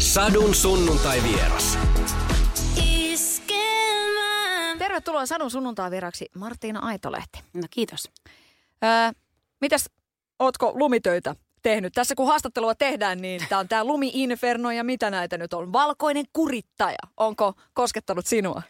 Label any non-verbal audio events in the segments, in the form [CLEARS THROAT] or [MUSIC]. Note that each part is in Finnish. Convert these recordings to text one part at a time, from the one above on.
Sadun sunnuntai vieras. Tervetuloa Sadun sunnuntai vieraksi Martiina Aitolehti. No kiitos. Öö, mitäs, ootko lumitöitä tehnyt? Tässä kun haastattelua tehdään, niin tämä on tämä lumi-inferno ja mitä näitä nyt on? Valkoinen kurittaja. Onko koskettanut sinua?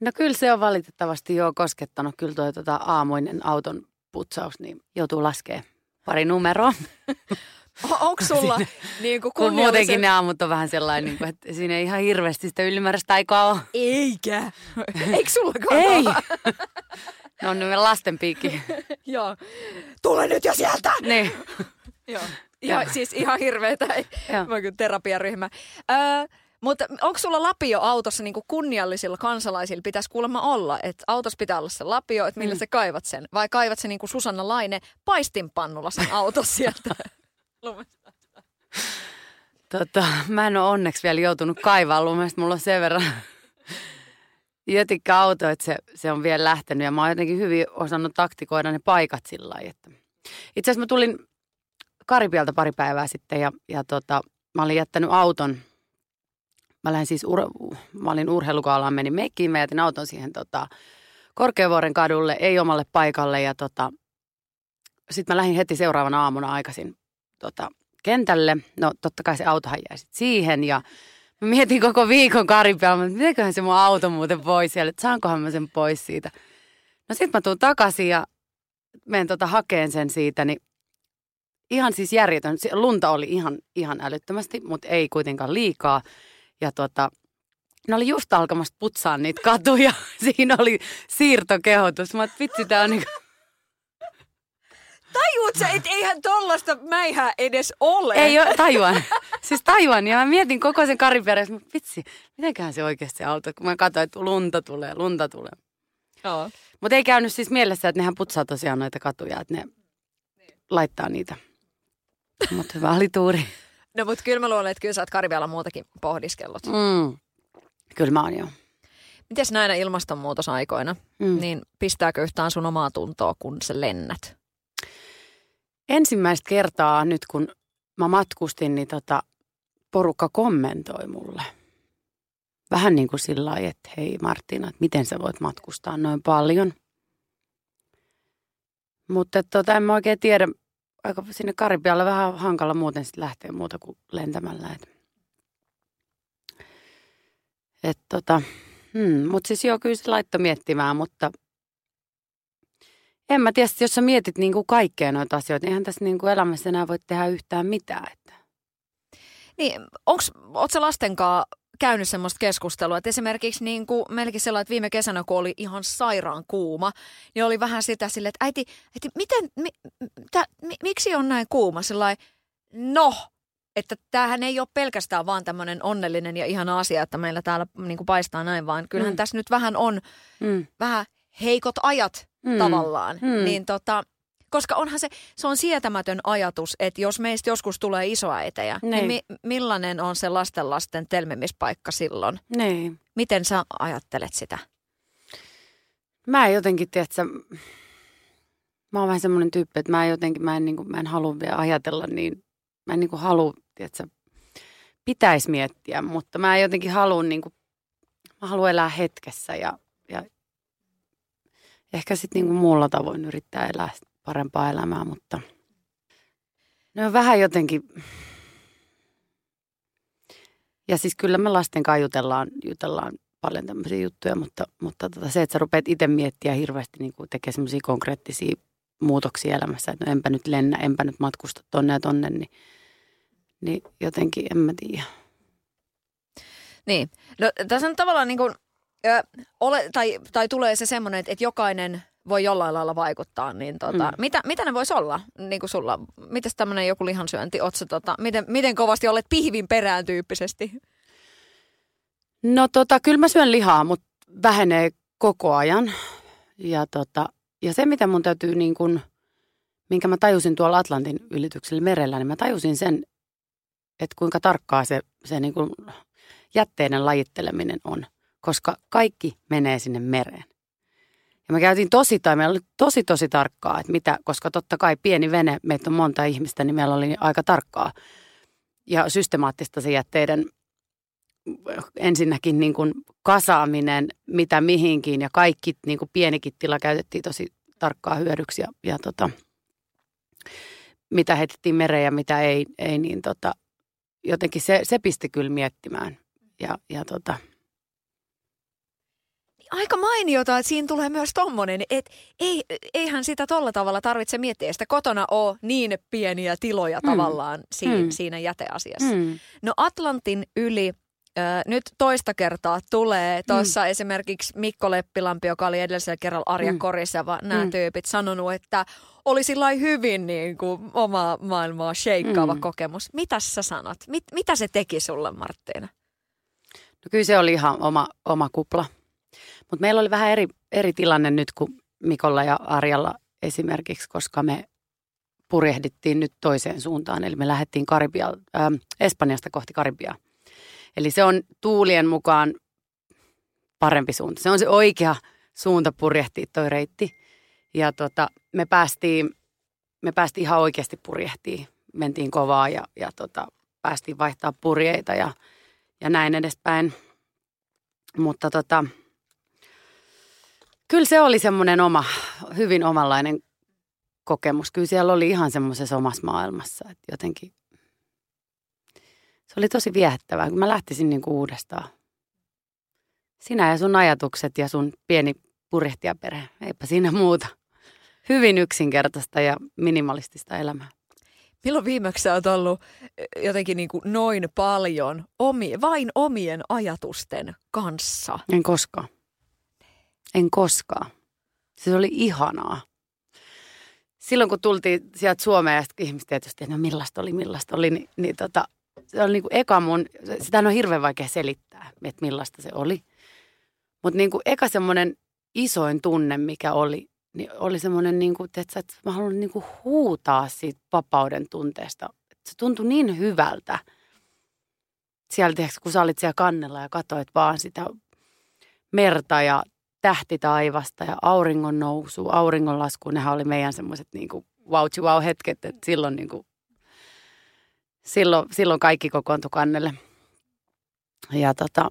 No kyllä se on valitettavasti jo koskettanut. Kyllä tuo tuota aamuinen auton putsaus, niin joutuu laskemaan pari numeroa. [LAUGHS] Onko sulla niin kuin Kun muutenkin ne aamut on vähän sellainen, niin kuin, että siinä ei ihan hirveästi sitä ylimääräistä aikaa ole. Eikä. Eikö sulla Ei. [LAUGHS] No on ne lasten piikki. [LAUGHS] Joo. Tule nyt jo sieltä! Niin. [LAUGHS] Joo. Ihan, siis ihan hirveetä. Mä kyllä terapiaryhmä. Öö, mutta onko sulla lapio autossa niin kuin kunniallisilla kansalaisilla pitäisi kuulemma olla? Että autossa pitää olla se lapio, että millä mm. sä kaivat sen? Vai kaivat se niin kuin Susanna Laine paistinpannulla sen auto sieltä? Tota, mä en ole onneksi vielä joutunut kaivaa lumesta. Mulla on sen verran jötikkä auto, että se, se on vielä lähtenyt. Ja mä oon jotenkin hyvin osannut taktikoida ne paikat sillä lailla, että... Itse asiassa mä tulin Karipialta pari päivää sitten ja, ja tota, mä olin jättänyt auton. Mä lähdin siis, ur, mä olin urheilukaalaan, menin meikkiin, mä jätin auton siihen tota, Korkeavuoren kadulle, ei omalle paikalle ja tota, sitten mä lähdin heti seuraavana aamuna aikaisin tota, kentälle. No totta kai se autohan jäi sit siihen ja mä mietin koko viikon Karipialla, että mitenköhän se mun auto muuten pois siellä, että saankohan mä sen pois siitä. No sitten mä tuun takaisin ja menen tota hakeen sen siitä, niin ihan siis järjetön. Lunta oli ihan, ihan älyttömästi, mutta ei kuitenkaan liikaa. Ja tota, ne oli just alkamassa putsaa niitä katuja. [LAUGHS] Siinä oli siirtokehotus. Mä vitsi, tää on niinku... Tajuut sä, että eihän tollasta mäihää edes ole. Ei ole, tajuan. Siis tajuan. Ja mä mietin koko sen kariperässä, mutta vitsi, mitenköhän se oikeasti auto, kun mä katsoin, että lunta tulee, lunta tulee. Joo. Mutta ei käynyt siis mielessä, että nehän putsaa tosiaan noita katuja, että ne laittaa niitä. Mutta hyvä oli tuuri. No mutta kyllä mä luulen, että kyllä sä oot Karibialla muutakin pohdiskellut. Mm. Kyllä mä oon jo. Mites näinä ilmastonmuutosaikoina, mm. niin pistääkö yhtään sun omaa tuntoa, kun sä lennät? Ensimmäistä kertaa nyt, kun mä matkustin, niin tota, porukka kommentoi mulle. Vähän niin kuin sillä lailla, että hei Martina, että miten sä voit matkustaa noin paljon. Mutta tota, en mä oikein tiedä, aika sinne Karibialle vähän hankala muuten sitten lähteä muuta kuin lentämällä. Et, et tota, hmm, mutta siis joo, kyllä se laittoi miettimään, mutta en mä tiedä, jos sä mietit niin kuin kaikkea noita asioita, niin eihän tässä niin kuin elämässä enää voi tehdä yhtään mitään. Että. Niin, onks, oot sä lastenkaan käynyt semmoista keskustelua, että esimerkiksi niin kuin melkein sellainen, että viime kesänä, kun oli ihan sairaan kuuma, niin oli vähän sitä silleen, että äiti, äiti miten, mi, tä, mi, miksi on näin kuuma? Sellainen, no, että tämähän ei ole pelkästään vaan tämmöinen onnellinen ja ihana asia, että meillä täällä niin kuin paistaa näin, vaan kyllähän mm. tässä nyt vähän on Mm. vähän heikot ajat Mm. tavallaan. Mm. Niin tota, koska onhan se, se on sietämätön ajatus, että jos meistä joskus tulee isoäitejä, Niin. niin, mi, millainen on se lastenlasten telmimispaikka silloin? Niin. Miten sä ajattelet sitä? Mä en jotenkin, tiedätkö, mä oon vähän semmoinen tyyppi, että mä en jotenkin, mä en, niin kuin, mä en halua vielä ajatella niin, mä en niin kuin halua, tiedätkö, pitäisi miettiä, mutta mä en jotenkin halua niin kuin, mä haluan elää hetkessä ja, ja ehkä sitten niin kuin muulla tavoin yrittää elää parempaa elämää, mutta ne on vähän jotenkin, ja siis kyllä me lasten kanssa jutellaan, jutellaan paljon tämmöisiä juttuja, mutta, mutta tota se, että sä rupeat itse miettiä hirveästi niin tekee semmoisia konkreettisia muutoksia elämässä, että no enpä nyt lennä, enpä nyt matkusta tonne ja tonne, niin, niin jotenkin en mä tiedä. Niin. No, tässä on tavallaan niin kuin, ö, ole, tai, tai tulee se semmoinen, että, että jokainen voi jollain lailla vaikuttaa, niin tota, Mm. mitä, mitä ne voisi olla niin kuin sulla? Mites tämmöinen joku lihansyönti? Oot sä, tota, miten, miten kovasti olet pihvin perään tyyppisesti? No tota, kyllä mä syön lihaa, mutta vähenee koko ajan. Ja, tota, ja se, mitä mun täytyy niin kuin, minkä mä tajusin tuolla Atlantin ylityksellä merellä, niin mä tajusin sen, että kuinka tarkkaa se, se niin kuin jätteiden lajitteleminen on. Koska kaikki menee sinne mereen. Ja me käytiin tosi, tai meillä oli tosi tosi tarkkaa, että mitä, koska totta kai pieni vene, meitä on monta ihmistä, niin meillä oli aika tarkkaa. ja systemaattista se jätteiden ensinnäkin niin kuin kasaaminen, mitä mihinkin ja kaikki niin kuin pienikin tila käytettiin tosi tarkkaa hyödyksi ja, ja tota, mitä heitettiin mereen ja mitä ei, ei niin tota, jotenkin se, se pisti kyllä miettimään. Ja, ja tota, aika mainiota, että siinä tulee myös tommonen, että ei, eihän sitä tolla tavalla tarvitse miettiä. Sitä kotona ole niin pieniä tiloja mm. tavallaan siinä, mm. siinä jäteasiassa. Mm. No Atlantin yli Ö, nyt toista kertaa tulee. Tuossa mm. esimerkiksi Mikko Leppilampi, joka oli edellisellä kerralla Arja mm. Korissa, vaan nämä mm. tyypit sanonut, että oli sillä hyvin niin kuin oma maailmaa sheikkaava mm. kokemus. Mitä sä sanot? Mit, mitä se teki sulle, Marttiina? No kyllä se oli ihan oma, oma kupla. Mutta meillä oli vähän eri, eri tilanne nyt kuin Mikolla ja Arjalla esimerkiksi, koska me purjehdittiin nyt toiseen suuntaan. Eli me lähdettiin Karibia, äh, Espanjasta kohti Karibiaa. Eli se on tuulien mukaan parempi suunta. Se on se oikea suunta purjehtia toi reitti. Ja tota, me päästiin, me päästiin ihan oikeasti purjehtiin. Mentiin kovaa ja, ja tota, päästiin vaihtaa purjeita ja, ja näin edespäin. Mutta tota, kyllä se oli semmoinen oma, hyvin omanlainen kokemus. Kyllä siellä oli ihan semmoisessa omassa maailmassa. Että jotenkin se oli tosi viehättävää, kun mä lähtisin niin kuin uudestaan. Sinä ja sun ajatukset ja sun pieni purjehtijaperhe, eipä siinä muuta. Hyvin yksinkertaista ja minimalistista elämää. Milloin viimeksi olet ollut eh, jotenkin niin kuin noin paljon omi, vain omien ajatusten kanssa? En koskaan. En koskaan. Se oli ihanaa. Silloin kun tultiin sieltä Suomeen ja ihmiset tietysti, no millaista oli, millaista oli, niin, niin tota, se oli niin kuin eka mun, sitä on hirveän vaikea selittää, että millaista se oli. Mutta niin kuin eka semmoinen isoin tunne, mikä oli, niin oli semmoinen, niin kuin, että, mä haluan niin kuin huutaa siitä vapauden tunteesta. Se tuntui niin hyvältä. Siellä, kun sä olit siellä kannella ja katsoit vaan sitä merta ja tähtitaivasta ja auringon nousu, auringonlasku, nehän oli meidän semmoiset niin kuin wow, wow hetket, että silloin niin kuin silloin, silloin kaikki kokoontui kannelle. Ja tota,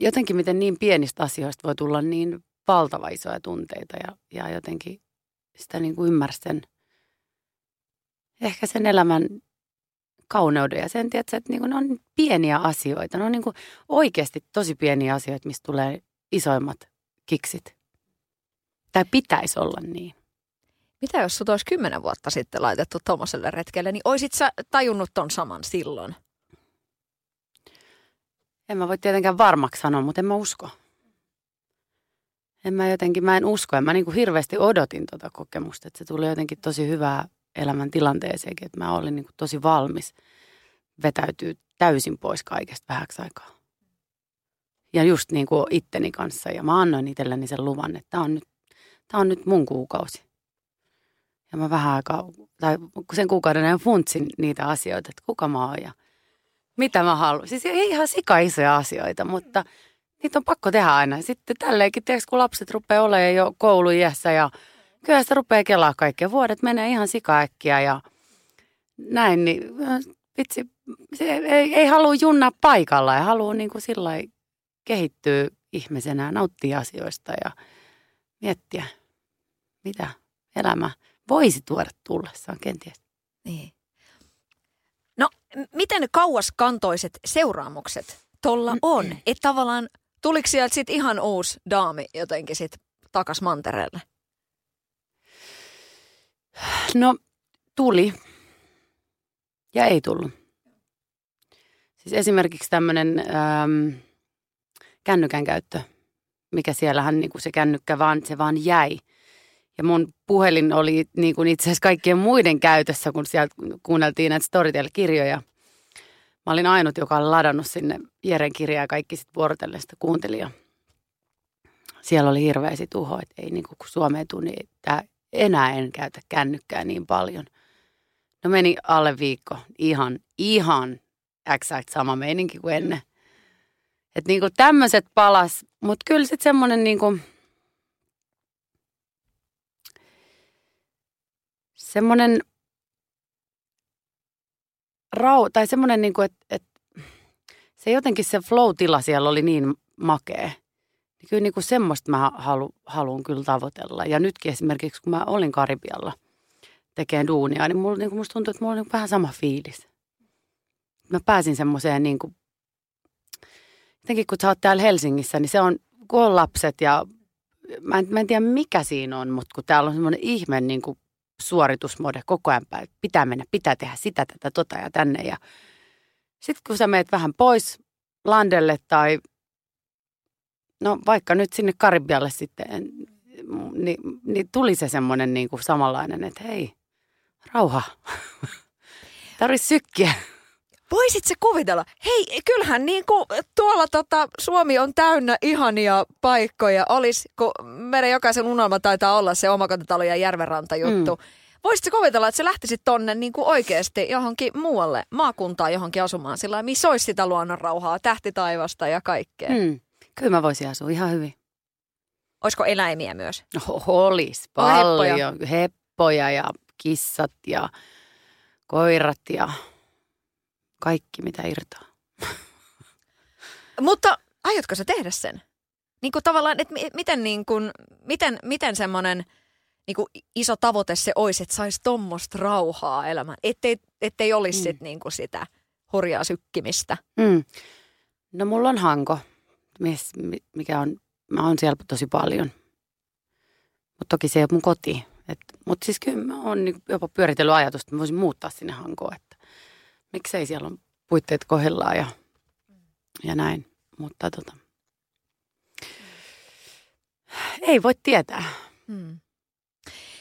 jotenkin miten niin pienistä asioista voi tulla niin valtava isoja tunteita ja, ja jotenkin sitä niin kuin ymmärsi sen, ehkä sen elämän kauneuden ja sen, tiedätkö, että niin kuin ne on pieniä asioita. Ne on niin kuin oikeasti tosi pieniä asioita, mistä tulee isoimmat kiksit. Tai pitäisi olla niin. Mitä jos sut olisi kymmenen vuotta sitten laitettu tuommoiselle retkelle, niin oisit sä tajunnut ton saman silloin? En mä voi tietenkään varmaksi sanoa, mutta en mä usko. En mä jotenkin, mä en usko. En mä niin kuin hirveästi odotin tota kokemusta, että se tuli jotenkin tosi hyvää elämän tilanteeseenkin, että mä olin niin kuin tosi valmis vetäytyy täysin pois kaikesta vähäksi aikaa. Ja just niin kuin itteni kanssa. Ja mä annoin itselleni sen luvan, että tämä on nyt, tämä on nyt mun kuukausi. Ja mä vähän aikaa, tai sen kuukauden ajan funtsin niitä asioita, että kuka mä oon ja mitä mä haluan. Siis ei ihan sika isoja asioita, mutta niitä on pakko tehdä aina. Sitten tälleenkin, tiedätkö, kun lapset rupeaa olemaan jo koulujässä ja kyllä sitä rupeaa kelaa kaikkea. Vuodet menee ihan sikaäkkiä ja näin, niin vitsi, se ei, ei halua junnaa paikalla ja haluaa niin kuin sillä kehittyä ihmisenä nauttia asioista ja miettiä, mitä elämä voisi tuoda tullessaan kenties. Niin. No, miten kauaskantoiset seuraamukset tuolla on? Mm. Että tavallaan tuliko sieltä sitten ihan uusi daami jotenkin sitten takas mantereelle? No, tuli. Ja ei tullut. Siis esimerkiksi tämmöinen ähm, kännykän käyttö, mikä siellähän niin kuin se kännykkä vaan, se vaan jäi – ja mun puhelin oli niin kuin itse asiassa kaikkien muiden käytössä, kun sieltä kuunneltiin näitä Storytel-kirjoja. Mä olin ainut, joka oli ladannut sinne Jeren kirjaa ja kaikki sitten vuorotellen sitä kuuntelija. Siellä oli hirveä tuho, että ei niin kuin kun Suomeen tuli, niin tää, enää en käytä kännykkää niin paljon. No meni alle viikko, ihan, ihan exact sama meininki kuin ennen. Että niin kuin tämmöiset palas, mutta kyllä sitten semmoinen niin kuin – semmoinen rau, tai semmoinen, niin kuin, että, että se jotenkin se flow-tila siellä oli niin makea. Niin kyllä niin kuin semmoista mä halu, haluan kyllä tavoitella. Ja nytkin esimerkiksi, kun mä olin Karibialla tekemään duunia, niin, mulla, niin kuin musta tuntuu, että mulla oli niin vähän sama fiilis. Mä pääsin semmoiseen niin kuin, jotenkin kun sä oot täällä Helsingissä, niin se on, kun on lapset ja mä en, mä en tiedä mikä siinä on, mutta kun täällä on semmoinen ihme niin kuin suoritusmode koko ajan päin, pitää mennä, pitää tehdä sitä, tätä, tota ja tänne. Ja sitten kun sä meet vähän pois landelle tai no vaikka nyt sinne Karibialle sitten, niin, niin tuli se semmoinen niin kuin samanlainen, että hei, rauha, [LAUGHS] tarvitsisi sykkiä. Voisit se kuvitella? Hei, kyllähän niin kuin tuolla tota, Suomi on täynnä ihania paikkoja. Olis, kun meidän jokaisen unelma taitaa olla se omakotitalo ja järvenranta juttu. Mm. Voisitko kuvitella, että se lähtisi tonne niin kuin oikeasti johonkin muualle, maakuntaan johonkin asumaan sillä missä olisi sitä luonnonrauhaa, tähtitaivasta ja kaikkea? Mm. Kyllä mä voisin asua ihan hyvin. Olisiko eläimiä myös? Olisi paljon. Heppoja. heppoja ja kissat ja koirat ja kaikki, mitä irtoaa. Mutta aiotko sä tehdä sen? Niin kuin tavallaan, että miten, niin kuin, miten, miten semmoinen niin kuin iso tavoite se olisi, että saisi tuommoista rauhaa elämään, ettei, ettei olisi mm. sit niin kuin sitä hurjaa sykkimistä. Mm. No mulla on hanko, mikä on, mä oon siellä tosi paljon. Mutta toki se ei ole mun koti. Mutta siis kyllä mä oon niin jopa pyöritellyt ajatusta, että mä voisin muuttaa sinne hankoon. Miksei siellä on puitteet kohdillaan ja, ja näin. Mutta tota, ei voi tietää. Hmm.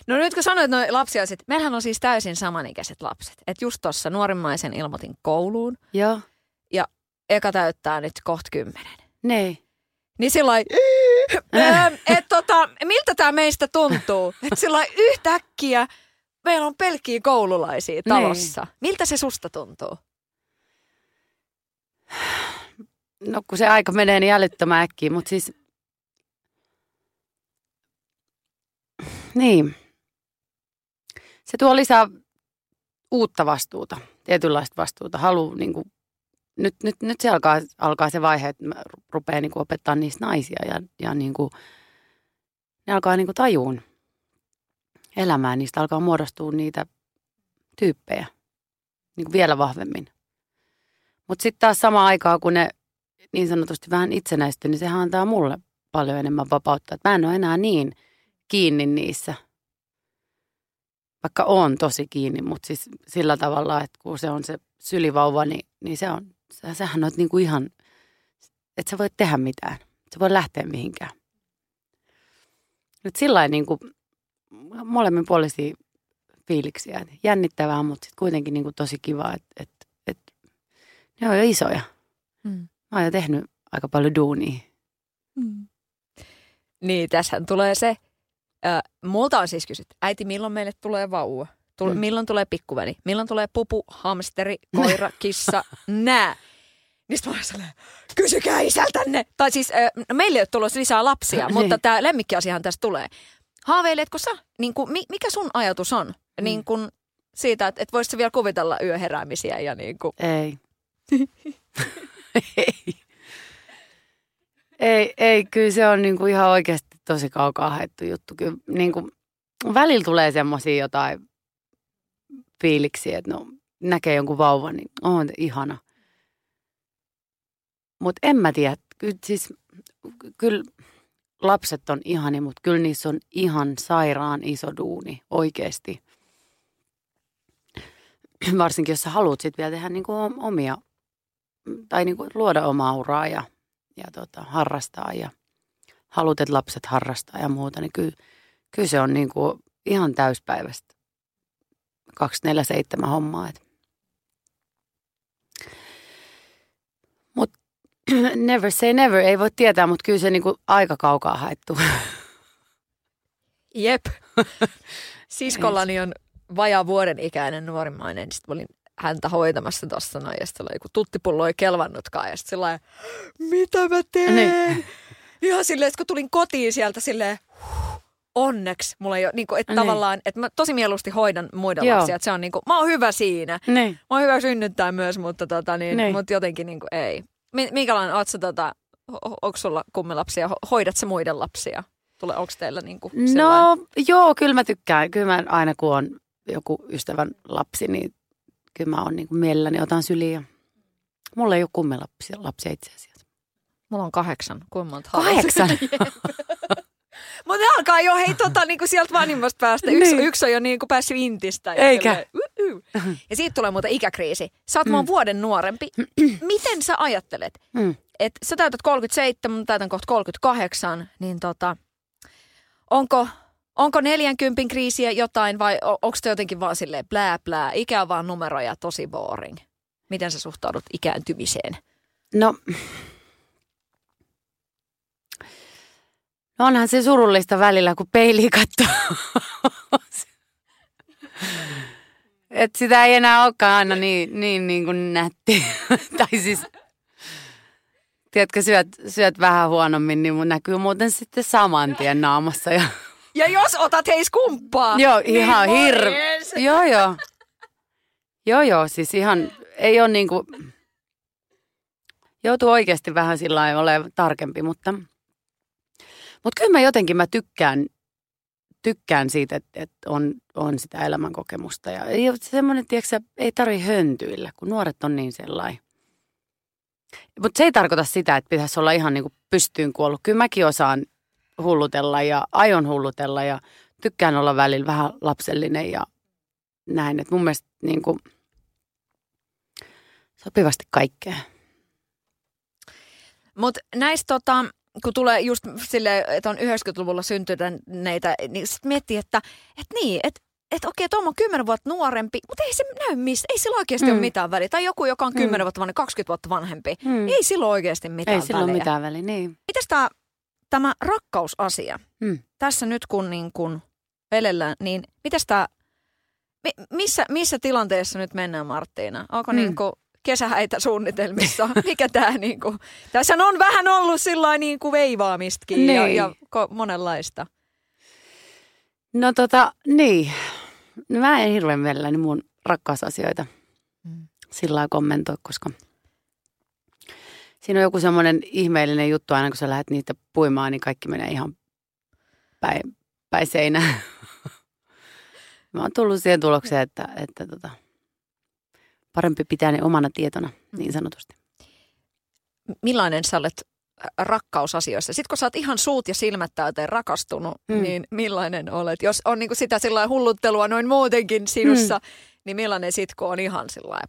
No nyt kun sanoit noin lapsiaiset, meillähän on siis täysin samanikäiset lapset. Että just tuossa nuorimmaisen ilmoitin kouluun. Joo. Ja eka täyttää nyt kohta kymmenen. Niin. Niin sillä että tota, miltä tämä meistä tuntuu? Että sillä yhtäkkiä meillä on pelkkiä koululaisia talossa. Niin. Miltä se susta tuntuu? No kun se aika menee niin älyttömän äkkiä, mutta siis... Niin. Se tuo lisää uutta vastuuta, tietynlaista vastuuta. Halu, niin kuin, nyt, nyt, nyt se alkaa, alkaa se vaihe, että mä rupean niin opettaa niistä naisia ja, ja niin kuin, ne alkaa niin kuin tajuun elämään. Niistä alkaa muodostua niitä tyyppejä niin kuin vielä vahvemmin. Mutta sitten taas sama aikaa, kun ne niin sanotusti vähän itsenäistyy, niin sehän antaa mulle paljon enemmän vapautta. Et mä en ole enää niin kiinni niissä. Vaikka on tosi kiinni, mutta siis sillä tavalla, että kun se on se sylivauva, niin, niin se on, sähän on niin kuin ihan, että sä voit tehdä mitään. Se voi lähteä mihinkään. Nyt sillä niin kuin molemmin puolisia fiiliksiä. Jännittävää, mutta sitten kuitenkin niin kuin tosi kiva, että, että, että ne on jo isoja. Mm. Mä oon jo tehnyt aika paljon duunia. Mm. Niin, tässähän tulee se. Äh, multa on siis kysytty, äiti, milloin meille tulee vauva? Tule, mm. Milloin tulee pikkuväli? Milloin tulee pupu, hamsteri, [LAUGHS] koira, kissa, nää? Sitten mä olen kysykää isältänne. Tai siis äh, meille ei ole tullut lisää lapsia, [LAUGHS] niin. mutta tämä lemmikkiasiahan tästä tulee. Haaveiletko sä, niin kuin, mikä sun ajatus on mm. niin kuin siitä, että, että voisit vielä kuvitella yöheräämisiä ja niin kuin... Ei. [LAUGHS] ei. Ei, ei, kyllä se on niin kuin ihan oikeasti tosi kaukaa haettu juttu. Kyllä niin kuin, välillä tulee semmoisia jotain fiiliksiä, että no, näkee jonkun vauvan, niin on ihana. Mutta en mä tiedä, kyllä siis, kyllä lapset on ihani, mutta kyllä niissä on ihan sairaan iso duuni oikeasti. [CLEARS THROAT] Varsinkin, jos sä haluat sitten vielä tehdä niinku omia, tai niinku luoda omaa uraa ja, ja tota, harrastaa ja haluat, että lapset harrastaa ja muuta, niin kyllä, kyllä se on niinku ihan täyspäiväistä 247 hommaa. Et. [CLEARS THROAT] never say never, ei voi tietää, mutta kyllä se niinku aika kaukaa haettu. [LAUGHS] Jep. [LAUGHS] Siskollani on vajaa vuoden ikäinen nuorimmainen. Sitten olin häntä hoitamassa tuossa noin. Ja sitten joku tuttipullo ei kelvannutkaan. Ja sitten sillä mitä mä teen? Niin. [LAUGHS] Ihan silleen, kun tulin kotiin sieltä silleen, onneksi mulla ei ole, niin kuin, että Niin. tavallaan, että mä tosi mieluusti hoidan muiden Joo. lapsia, että se on niin kuin, mä oon hyvä siinä. Niin. Mä oon hyvä synnyttää myös, mutta, tota, niin, Niin. mutta jotenkin niin kuin, ei. Mi- Minkälainen, oot sä, tota, onko sulla kummilapsia, Ho- hoidat sä muiden lapsia? Tule, onko teillä niin kuin, No joo, kyllä mä tykkään. Kyllä mä aina kun on joku ystävän lapsi, niin kyllä mä oon niin kuin mielelläni otan syliin. Ja... Mulla ei ole kummilapsia lapsia itse asiassa. Mulla on kahdeksan. Kuinka monta? Kahdeksan? [LAUGHS] Mutta alkaa jo hei tota, niinku sieltä vanhimmasta päästä. Yksi, Niin. yksi on jo niinku päässyt intistä. Ja, Eikä. silleen, ja siitä tulee muuten ikäkriisi. Sä oot mm. vuoden nuorempi. [CLEARS THROAT] Miten sä ajattelet? Mm. Et sä täytät 37, mä täytän kohta 38, niin tota, onko, onko 40 kriisiä jotain vai onko te jotenkin vaan silleen blää blää, ikä on vaan numeroja, tosi boring? Miten sä suhtaudut ikääntymiseen? No, no onhan se surullista välillä, kun peiliä katsoo. [LAUGHS] Et sitä ei enää olekaan aina niin, niin, niin kuin nätti. [LAUGHS] tai siis, tiedätkö, syöt, syöt vähän huonommin, niin näkyy muuten sitten saman tien naamassa. Ja, Ja jos otat heis kumppaa, joo, ihan niin hirveä. Joo, joo. Joo, joo, siis ihan, ei ole niin kuin, joutuu oikeasti vähän sillä lailla olemaan tarkempi, mutta, mutta kyllä mä jotenkin mä tykkään, tykkään siitä, että, että on, on sitä elämänkokemusta. Ja semmoinen, tiedätkö, ei tarvi höntyillä, kun nuoret on niin sellainen. Mutta se ei tarkoita sitä, että pitäisi olla ihan niin kuin pystyyn kuollut. Kyllä mäkin osaan hullutella ja aion hullutella ja tykkään olla välillä vähän lapsellinen ja näin. Että mun mielestä niin kuin, sopivasti kaikkea. Mutta näistä tota, kun tulee just sille, että on 90-luvulla syntyneitä, niin sitten miettii, että et niin, että et okei, Tom on 10 vuotta nuorempi, mutta ei se näy mistä, ei sillä oikeasti mm. Ole mitään väliä. Tai joku, joka on 10 Mm. vuotta vanhempi, 20 vuotta vanhempi, Mm. ei sillä oikeasti mitään Ei sillä ole väliä. mitään väliä, niin. Mitäs tää, tämä rakkausasia, Mm. tässä nyt kun, niin kun velellään, niin mitäs tämä, mi, missä, missä tilanteessa nyt mennään Marttiina? Onko. Mm. niin kuin kesähäitä suunnitelmissa? [LAUGHS] Mikä tämä niin kuin, tässä on vähän ollut sillä niin kuin veivaamistakin ja, Niin. ja ko- monenlaista. No tota, niin. No, mä en hirveän mielelläni mun rakkausasioita Mm. sillä lailla kommentoi, koska siinä on joku semmoinen ihmeellinen juttu aina, kun sä lähdet niitä puimaan, niin kaikki menee ihan päin, päin seinään. [LAUGHS] Mä oon tullut siihen tulokseen, että, että tota, parempi pitää ne omana tietona, niin sanotusti. Millainen sä olet rakkausasioissa? Sitten kun sä oot ihan suut ja silmät täyteen rakastunut, mm. Mm. niin millainen olet? Jos on niin kuin sitä sillä hulluttelua noin muutenkin sinussa, mm. niin millainen sit kun on ihan sillä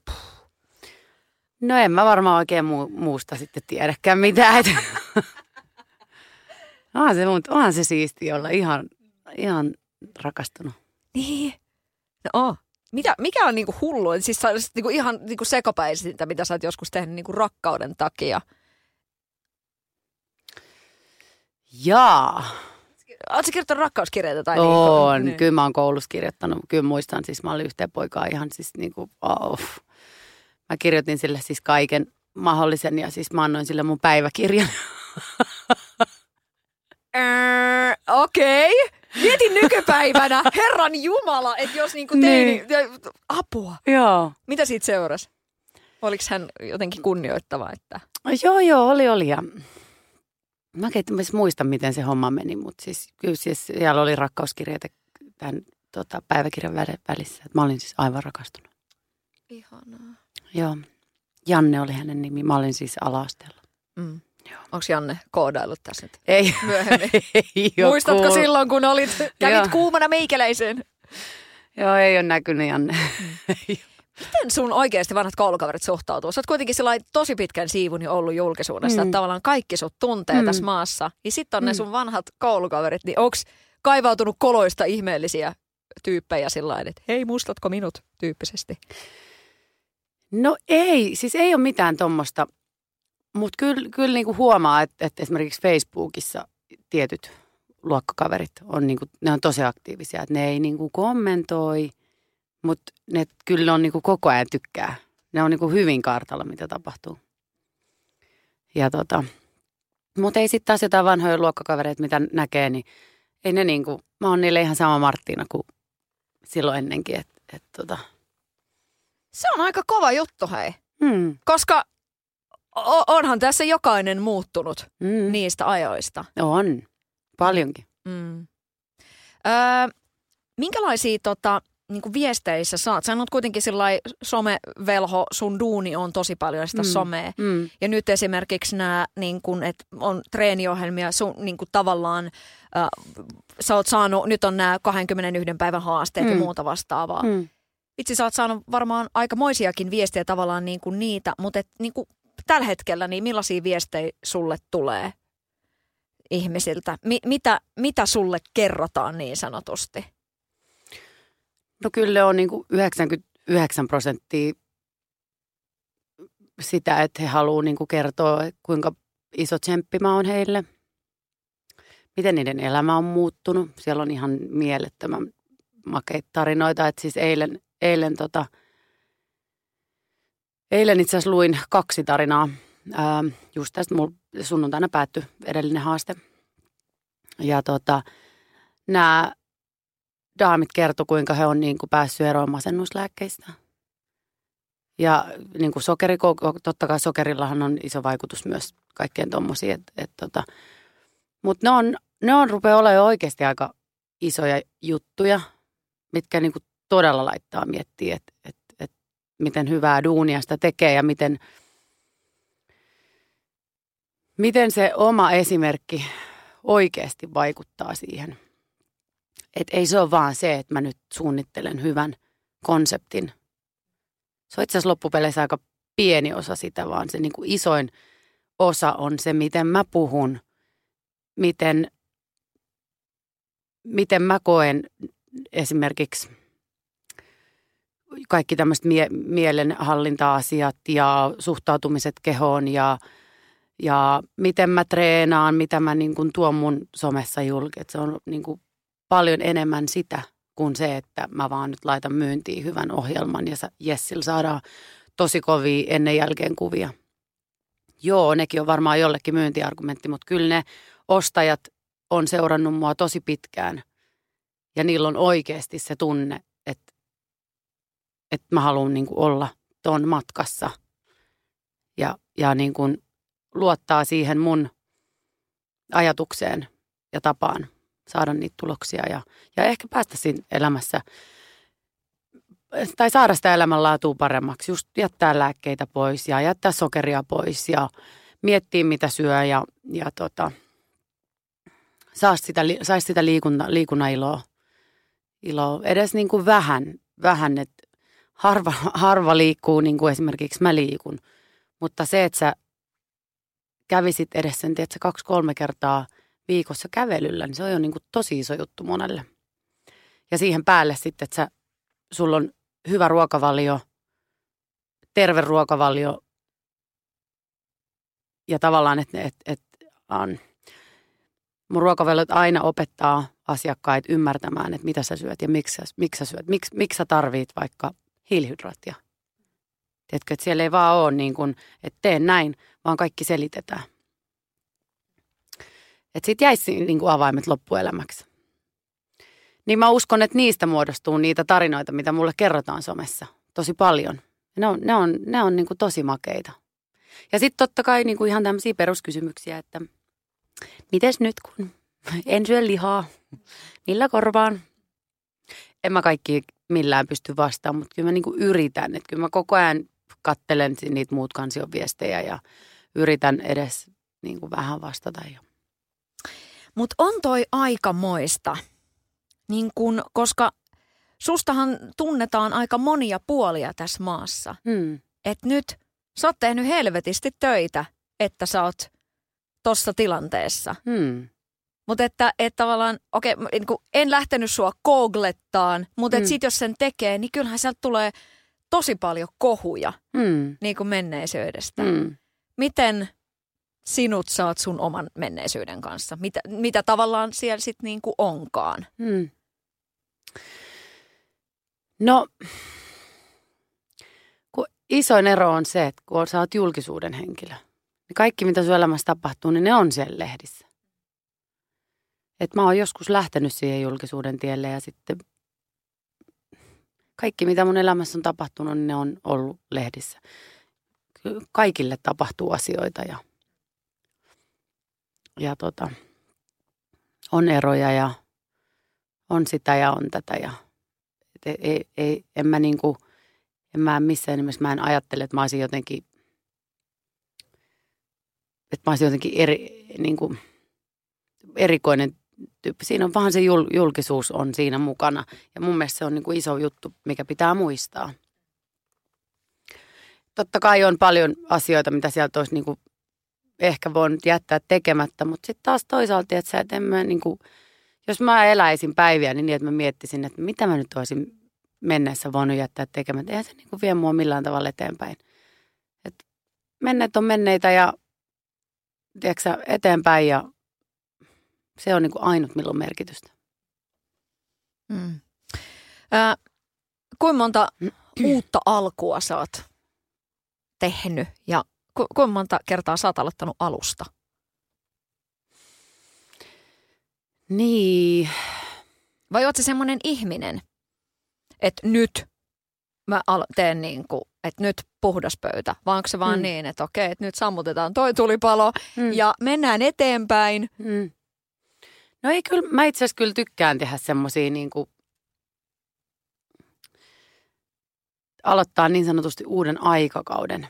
No en mä varmaan oikein muu, muusta sitten tiedäkään mitään. [LAUGHS] onhan, se, onhan se siisti olla ihan, ihan rakastunut. Niin. No oo. Mitä, mikä on niinku hullu? Siis sä olisit niinku ihan niinku sekopäisintä, mitä sä oot joskus tehnyt niinku rakkauden takia. Jaa, Oletko kirjoittanut rakkauskirjeitä tai on. niinku? Kyllä mä oon koulussa kirjoittanut. Kyllä muistan, siis mä olin yhteen poikaan ihan siis niin kuin, oh. Mä kirjoitin sille siis kaiken mahdollisen ja siis mä annoin sille mun päiväkirjan. Öö, [LAUGHS] Okei. Mietin nykypäivänä, Herran Jumala, että jos niinku teini, apua. Joo. Mitä siitä seurasi? Oliko hän jotenkin kunnioittava? Että... Joo, joo, oli, oli. Ja mä en muista, miten se homma meni, mutta siis kyllä siis siellä oli rakkauskirjeitä tämän tota, päiväkirjan vä- välissä. Mä olin siis aivan rakastunut. Ihanaa. Joo. Janne oli hänen nimi. Mä olin siis ala-asteella. Mm. Onko Janne koodaillut tässä nyt Ei, myöhemmin? [LAUGHS] ei Muistatko kuullut. silloin, kun olit, [LAUGHS] kävit Joo. kuumana meikäläisen? Joo, ei ole näkynyt Janne. [LAUGHS] Miten sun oikeasti vanhat koulukaverit suhtautuu? Sä oot kuitenkin tosi pitkän siivun jo ollut julkisuudessa, mm. Mm. että tavallaan kaikki sut tuntee mm. Mm. tässä maassa. Ja sitten on mm. ne Mm. sun vanhat koulukaverit, niin onks kaivautunut koloista ihmeellisiä tyyppejä sillä että hei, muistatko minut tyyppisesti? No ei, siis ei ole mitään tuommoista. Mutta kyllä, kyllä niinku huomaa, että, että esimerkiksi Facebookissa tietyt luokkakaverit on, niinku, ne on tosi aktiivisia. Että ne ei niinku kommentoi, mutta ne kyllä on niinku koko ajan tykkää. Ne on niinku hyvin kartalla, mitä tapahtuu. Ja tota, mutta ei sitten taas jotain vanhoja luokkakavereita, mitä näkee, niin ei ne niinku, mä oon niille ihan sama Marttiina kuin silloin ennenkin. Et, et tota. Se on aika kova juttu, hei. hmm. Koska onhan tässä jokainen muuttunut Mm. niistä ajoista. On, paljonkin. Mm. Öö, minkälaisia tota, niin viesteissä saat? Sä oot kuitenkin sillai somevelho, sun duuni on tosi paljon sitä Mm. somea. Mm. Ja nyt esimerkiksi nämä, niin kun, että on treeniohjelmia, sun niin kun tavallaan, äh, sä oot saanut, nyt on nämä 21 päivän haasteet mm. ja muuta vastaavaa. Mm. Vitsi, sä oot saanut varmaan aikamoisiakin viestejä tavallaan niin kuin niitä, mutta et, niin kuin tällä hetkellä, niin millaisia viestejä sulle tulee ihmisiltä? Mi- mitä, mitä sulle kerrotaan niin sanotusti? No kyllä on niin kuin 99 prosenttia sitä, että he haluaa niin kuin kertoa, kuinka iso tsemppi mä oon heille. Miten niiden elämä on muuttunut. Siellä on ihan mielettömän makeita tarinoita. Että siis eilen, eilen, tota, eilen itse asiassa luin kaksi tarinaa. Ää, just tästä mulla sunnuntaina päättyi edellinen haaste. Ja tota, nämä daamit kertoi, kuinka he on niin kuin päässyt eroon masennuslääkkeistä. Ja niin kuin sokeri, totta kai sokerillahan on iso vaikutus myös kaikkeen tuommoisiin. Et, et tota. Mutta ne on, ne on rupeaa olemaan oikeasti aika isoja juttuja, mitkä niin kuin todella laittaa miettiä, että et, et miten hyvää duunia sitä tekee ja miten, miten se oma esimerkki oikeasti vaikuttaa siihen. Että ei se ole vaan se, että mä nyt suunnittelen hyvän konseptin. Se on itse asiassa loppupeleissä aika pieni osa sitä, vaan se niin kuin isoin osa on se, miten mä puhun, miten, miten mä koen esimerkiksi kaikki tämmöiset mie- mielenhallinta-asiat ja suhtautumiset kehoon ja, ja miten mä treenaan, mitä mä niin kuin tuon mun somessa julki. Että se on niin kuin paljon enemmän sitä kuin se, että mä vaan nyt laitan myyntiin hyvän ohjelman ja Jessillä saadaan tosi kovia ennen jälkeen kuvia. Joo, nekin on varmaan jollekin myyntiargumentti, mutta kyllä ne ostajat on seurannut mua tosi pitkään ja niillä on oikeasti se tunne, että, mä haluan niin olla ton matkassa ja, ja niin kuin luottaa siihen mun ajatukseen ja tapaan saada niitä tuloksia ja, ja ehkä päästä siinä elämässä tai saada sitä elämänlaatua paremmaksi. Just jättää lääkkeitä pois ja jättää sokeria pois ja miettiä mitä syö ja, ja tota, saa sitä, saisi sitä liikunta, liikunnan iloa, iloa. Edes niin kuin vähän, vähän että harva, harva liikkuu niin kuin esimerkiksi mä liikun. Mutta se, että sä kävisit edes sen, tiedätkö, kaksi-kolme kertaa – viikossa kävelyllä, niin se on jo niin kuin tosi iso juttu monelle. Ja siihen päälle sitten, että sä, sulla on hyvä ruokavalio, terve ruokavalio ja tavallaan, että, että, että on, mun ruokavaliot aina opettaa asiakkaita ymmärtämään, että mitä sä syöt ja miksi sä, miksi sä syöt, miksi, miksi sä tarvit vaikka hiilihydraattia. Tiedätkö, että siellä ei vaan ole niin kuin, että tee näin, vaan kaikki selitetään. Että siitä jäisi niin kuin avaimet loppuelämäksi. Niin mä uskon, että niistä muodostuu niitä tarinoita, mitä mulle kerrotaan somessa tosi paljon. Ne on, ne on, ne on niin kuin tosi makeita. Ja sitten totta kai niin kuin ihan tämmöisiä peruskysymyksiä, että mites nyt kun en syö lihaa, millä korvaan? En mä kaikki millään pysty vastaamaan, mutta kyllä mä niin kuin yritän. Että kyllä mä koko ajan kattelen niitä muut kansion viestejä ja yritän edes niin kuin vähän vastata. Ja mutta on toi aikamoista, niin kun, koska sustahan tunnetaan aika monia puolia tässä maassa. Hmm. Että nyt sä oot tehnyt helvetisti töitä, että sä oot tossa tilanteessa. Hmm. Mutta että, että tavallaan, okei, okay, niin en lähtenyt sua googlettaan, mutta mm. sitten jos sen tekee, niin kyllähän sieltä tulee tosi paljon kohuja Hmm. niin kuin menneisyydestä. Hmm. Miten sinut saat sun oman menneisyyden kanssa? Mitä, mitä tavallaan siellä sitten niinku onkaan? Hmm. No, kun isoin ero on se, että kun sä oot julkisuuden henkilö, niin kaikki mitä sun elämässä tapahtuu, niin ne on siellä lehdissä. Että mä oon joskus lähtenyt siihen julkisuuden tielle ja sitten kaikki, mitä mun elämässä on tapahtunut, niin ne on ollut lehdissä. Kaikille tapahtuu asioita ja, ja tota, on eroja ja on sitä ja on tätä. Ja, et ei, ei, en mä niinku, en mä missään nimessä, mä en ajattele, että mä olisin jotenkin, että mä olisin jotenkin eri, niinku, erikoinen tyyppi. Siinä on vaan se jul, julkisuus on siinä mukana. Ja mun mielestä se on niin kuin iso juttu, mikä pitää muistaa. Totta kai on paljon asioita, mitä sieltä olisi niin kuin ehkä voinut jättää tekemättä, mutta sitten taas toisaalta, että sä et en mä niin kuin, jos mä eläisin päiviä niin, että mä miettisin, että mitä mä nyt olisin menneessä voinut jättää tekemättä. Eihän se niin kuin vie mua millään tavalla eteenpäin. Et menneet on menneitä ja tiedätkö, eteenpäin ja se on niin kuin ainut, milloin merkitystä. Mm. Äh, kuinka monta uutta alkua sä oot tehnyt ja ku, kuinka monta kertaa sä oot aloittanut alusta? Niin. Vai oot se semmoinen ihminen, että nyt mä teen niin kuin, että nyt puhdas pöytä, vaan onko se vaan mm. niin, että okei, että nyt sammutetaan toi tulipalo mm. ja mennään eteenpäin. Mm. No ei kyllä, mä itse asiassa kyllä tykkään tehdä semmoisia niin kuin, aloittaa niin sanotusti uuden aikakauden.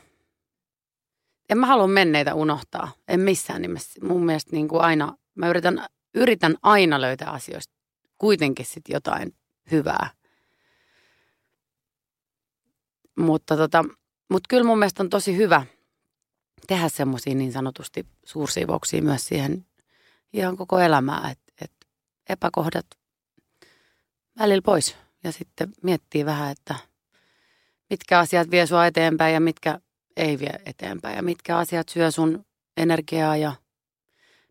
En mä halua menneitä unohtaa, en missään nimessä. Mun mielestä niin kuin aina, mä yritän, yritän aina löytää asioista kuitenkin sit jotain hyvää. Mutta tota, mut kyllä mun mielestä on tosi hyvä tehdä semmoisia niin sanotusti suursiivouksia myös siihen ihan koko elämää, että et epäkohdat välillä pois. Ja sitten miettii vähän, että mitkä asiat vie sua eteenpäin ja mitkä ei vie eteenpäin. Ja mitkä asiat syö sun energiaa ja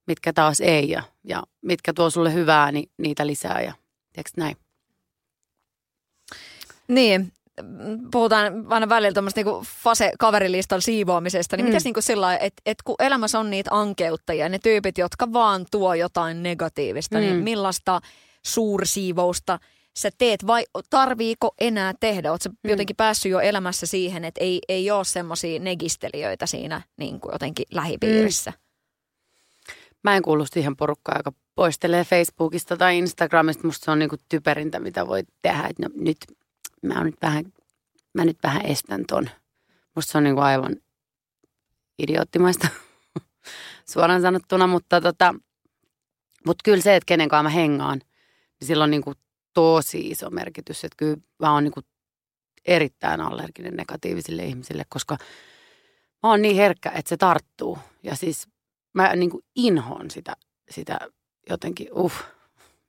mitkä taas ei. Ja, ja mitkä tuo sulle hyvää, niin niitä lisää ja tiedätkö näin? Niin, puhutaan aina välillä tuommoista niinku fase-kaverilistan siivoamisesta, niin mm. mitäs niinku sillä että et kun elämässä on niitä ankeuttajia, ne tyypit, jotka vaan tuo jotain negatiivista, niin mm. niin millaista suursiivousta sä teet vai tarviiko enää tehdä? Oletko mm. jotenkin päässyt jo elämässä siihen, että ei, ei ole semmoisia negistelijöitä siinä niin kuin jotenkin lähipiirissä? Mm. Mä en kuulu siihen porukkaan, joka poistelee Facebookista tai Instagramista. Musta se on niin kuin typerintä, mitä voi tehdä. No, nyt mä nyt vähän, mä nyt vähän estän ton. Musta se on niin kuin aivan idioottimaista [LAUGHS] suoraan sanottuna, mutta tota, mutta kyllä se, että kenen kanssa mä hengaan, niin sillä on niin kuin tosi iso merkitys. Että kyllä mä oon niin kuin erittäin allerginen negatiivisille ihmisille, koska mä oon niin herkkä, että se tarttuu. Ja siis mä niin kuin inhoon sitä, sitä jotenkin, uh,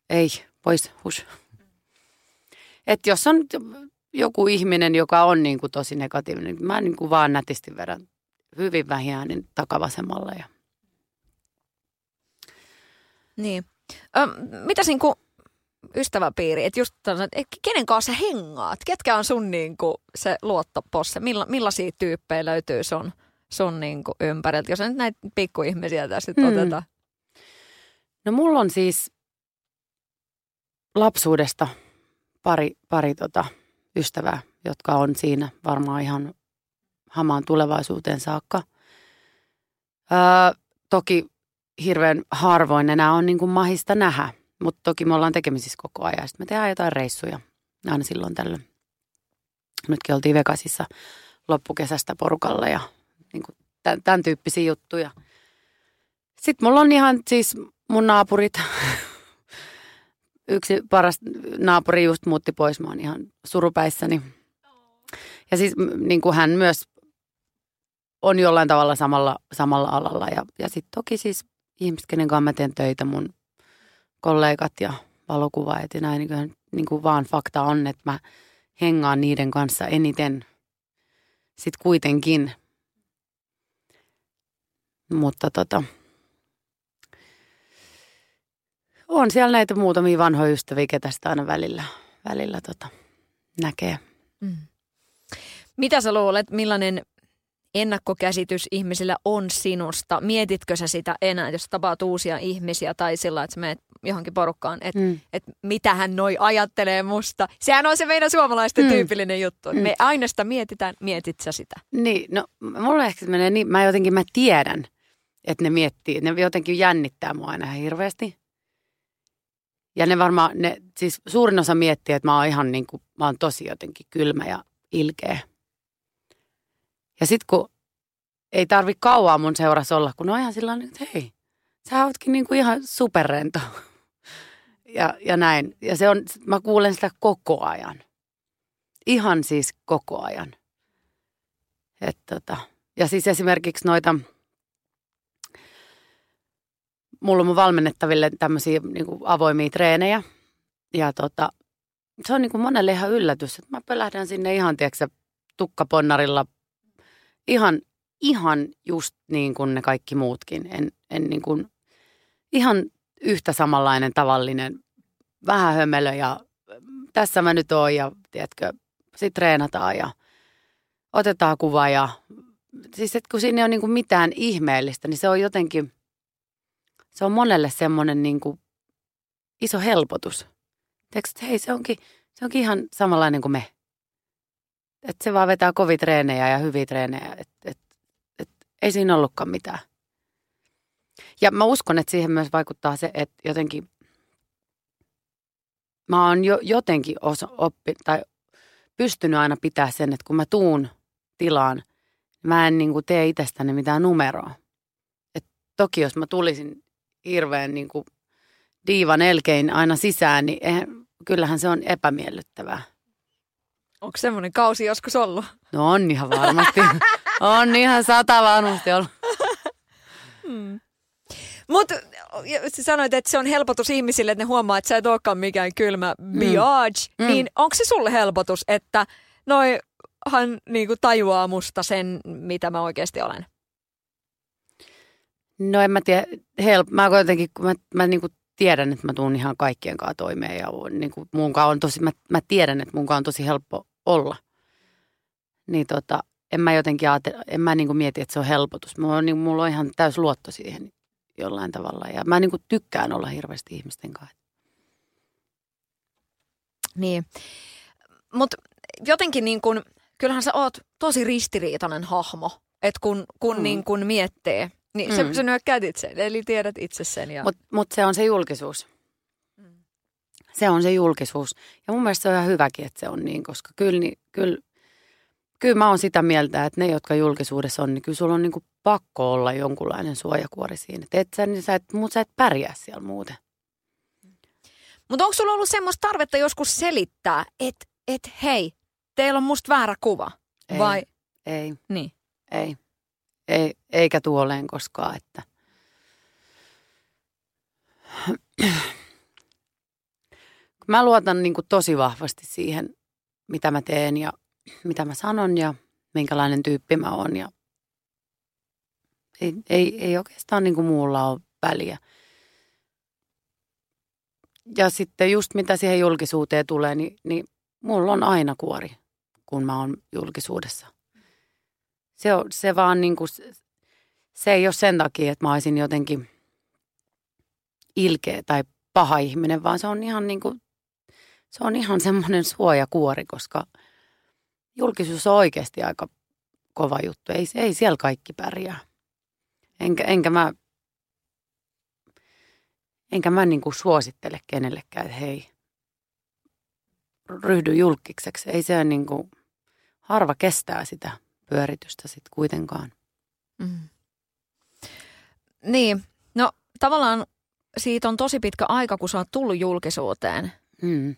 ei, pois, hush. Että jos on joku ihminen, joka on niin kuin tosi negatiivinen, niin mä niin kuin vaan nätisti verran hyvin vähiä niin takavasemmalle. Ja... Niin. Ö, mitäs niin kuin ystäväpiiri, että just tällainen, että kenen kanssa hengaat? Ketkä on sun niin kuin se luottoposse? Milla, millaisia tyyppejä löytyy sun, sun niin kuin ympäriltä? Jos nyt näitä pikkuihmisiä tässä hmm. otetaan. No mulla on siis lapsuudesta pari, pari tota, ystävää, jotka on siinä varmaan ihan hamaan tulevaisuuteen saakka. Öö, toki hirveän harvoin enää on niin kuin mahista nähdä, mutta toki me ollaan tekemisissä koko ajan. Sitten me tehdään jotain reissuja aina silloin tällöin. Nytkin oltiin Vegasissa loppukesästä porukalla ja niin kuin tämän, tämän tyyppisiä juttuja. Sitten mulla on ihan siis mun naapurit, yksi paras naapuri just muutti pois. Mä oon ihan surupäissäni. Ja siis niin kuin hän myös on jollain tavalla samalla, samalla alalla. Ja, ja sitten toki siis ihmiset, kenen kanssa mä teen töitä, mun kollegat ja valokuvaajat ja näin. Niin kuin, niin kuin vaan fakta on, että mä hengaan niiden kanssa eniten sitten kuitenkin. Mutta tota, on siellä näitä muutamia vanhoja ystäviä, ketä sitä aina välillä, välillä tota, näkee. Mm. Mitä sä luulet, millainen ennakkokäsitys ihmisillä on sinusta? Mietitkö sä sitä enää, jos tapaat uusia ihmisiä tai sillä, että sä menet johonkin porukkaan, että Mm. et mitähän noi ajattelee musta. Sehän on se meidän suomalaisten Mm. tyypillinen juttu. Mm. Me aina sitä mietitään, mietit sä sitä. Niin, no mulla ehkä menee niin, mä jotenkin mä tiedän, että ne miettii, ne jotenkin jännittää mua aina ihan hirveästi. Ja ne varmaan, ne, siis suurin osa miettii, että mä oon ihan niin kuin, mä oon tosi jotenkin kylmä ja ilkeä. Ja sit kun ei tarvi kauaa mun seurassa olla, kun ne on ihan sillä että hei, sä ootkin niin kuin ihan superrento. [LAUGHS] Ja, ja näin. Ja se on, mä kuulen sitä koko ajan. Ihan siis koko ajan. Et tota, ja siis esimerkiksi noita, mulla on mun valmennettaville tämmöisiä niin avoimia treenejä. Ja tota, se on niin kuin monelle ihan yllätys, että mä pölähdän sinne ihan, tiedätkö, tukkaponnarilla ihan, ihan just niin kuin ne kaikki muutkin. En, en niin kuin, ihan yhtä samanlainen tavallinen, vähän hömelö ja tässä mä nyt oon ja tiedätkö, sit treenataan ja otetaan kuva ja siis et kun siinä ei ole niin kuin mitään ihmeellistä, niin se on jotenkin, se on monelle semmoinen niin kuin iso helpotus. Tiedätkö, hei se onkin, se onkin ihan samanlainen kuin me. Että se vaan vetää kovia treenejä ja hyviä treenejä, että et, et, ei siinä ollutkaan mitään. Ja mä uskon, että siihen myös vaikuttaa se, että jotenkin mä oon jo, jotenkin osa, oppi, tai pystynyt aina pitää sen, että kun mä tuun tilaan, mä en niin kuin tee itsestäni mitään numeroa. Et toki jos mä tulisin hirveän niin kuin diivan elkein aina sisään, niin eihän, kyllähän se on epämiellyttävää. Onko semmoinen kausi joskus ollut? No on ihan varmasti. on ihan sata varmasti ollut. Hmm. Mutta sä sanoit, että se on helpotus ihmisille, että ne huomaa, että sä et olekaan mikään kylmä biage. Mm. Niin onko se sulle helpotus, että noihan niinku tajuaa musta sen, mitä mä oikeasti olen? No en mä tiedä, help, mä kuitenkin, kun mä, mä niinku tiedän, että mä tuun ihan kaikkien kanssa toimeen ja on, niinku, munkaan on tosi, mä, mä tiedän, että munkaan on tosi helppo olla. Niin tota, en mä jotenkin ajatella, en mä niinku mieti, että se on helpotus. Mulla on, niinku, mulla on ihan täys luotto siihen jollain tavalla ja mä niinku tykkään olla hirveästi ihmisten kanssa. Niin. Mutta jotenkin niin kun, kyllähän sä oot tosi ristiriitainen hahmo, että kun, kun Mm. niin kun miettii, niin mm. Sä, sä nyökkäät sen, eli tiedät itse sen. Ja... Mutta mut se on se julkisuus. Mm. Se on se julkisuus. Ja mun mielestä se on ihan hyväkin, että se on niin, koska kyllä, niin, kyllä, kyllä mä oon sitä mieltä, että ne, jotka julkisuudessa on, niin kyllä sulla on niin kuin pakko olla jonkunlainen suojakuori siinä. Et sä, niin sä, et, mut sä et pärjää siellä muuten. Mutta onko sulla ollut semmoista tarvetta joskus selittää, että et, hei, teillä on musta väärä kuva? Ei. Vai Ei, niin? ei, ei eikä tuoleen koskaan, että [CLEARS THROAT] mä luotan niin kuin tosi vahvasti siihen, mitä mä teen ja mitä mä sanon ja minkälainen tyyppi mä oon. Ja ei, ei, ei oikeastaan niin kuin muulla ole väliä. Ja sitten just mitä siihen julkisuuteen tulee, niin, niin mulla on aina kuori, kun mä oon julkisuudessa. Se, on, se vaan niin kuin, se ei ole sen takia, että mä olisin jotenkin ilkeä tai paha ihminen, vaan se on ihan niin kuin, se on ihan semmoinen suojakuori, koska julkisuus on oikeasti aika kova juttu. Ei, ei siellä kaikki pärjää. Enkä, enkä mä, enkä mä niin kuin suosittele kenellekään, että hei, ryhdy julkikseksi. Ei se niin kuin, harva kestää sitä pyöritystä sitten kuitenkaan. Mm. Niin, no tavallaan siitä on tosi pitkä aika, kun sä oot tullut julkisuuteen. Mm.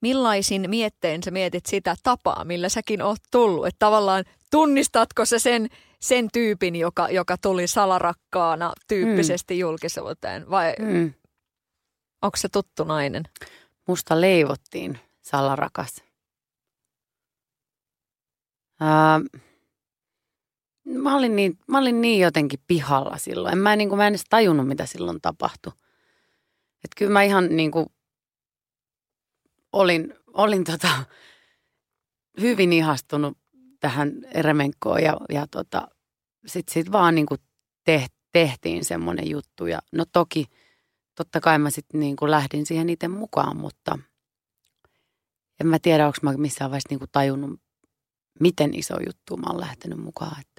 Millaisin miettein sä mietit sitä tapaa, millä säkin oot tullut? Että tavallaan tunnistatko sä sen, sen tyypin, joka, joka tuli salarakkaana tyyppisesti mm. julkisuuteen? Vai mm. Onko se tuttu nainen? Musta leivottiin salarakas. Ää, mä, olin niin, mä olin niin jotenkin pihalla silloin. En mä, niin kuin, mä en edes tajunnut, mitä silloin tapahtui. Et kyllä mä ihan niin kuin, olin, olin tota, hyvin ihastunut tähän Eremenkoon ja, ja tota, sitten sit vaan niin kuin teht, tehtiin semmoinen juttu. Ja no toki, totta kai mä sitten niin kuin lähdin siihen itse mukaan, mutta en mä tiedä, onko mä missään vaiheessa niin kuin tajunnut, miten iso juttu mä oon lähtenyt mukaan. Että.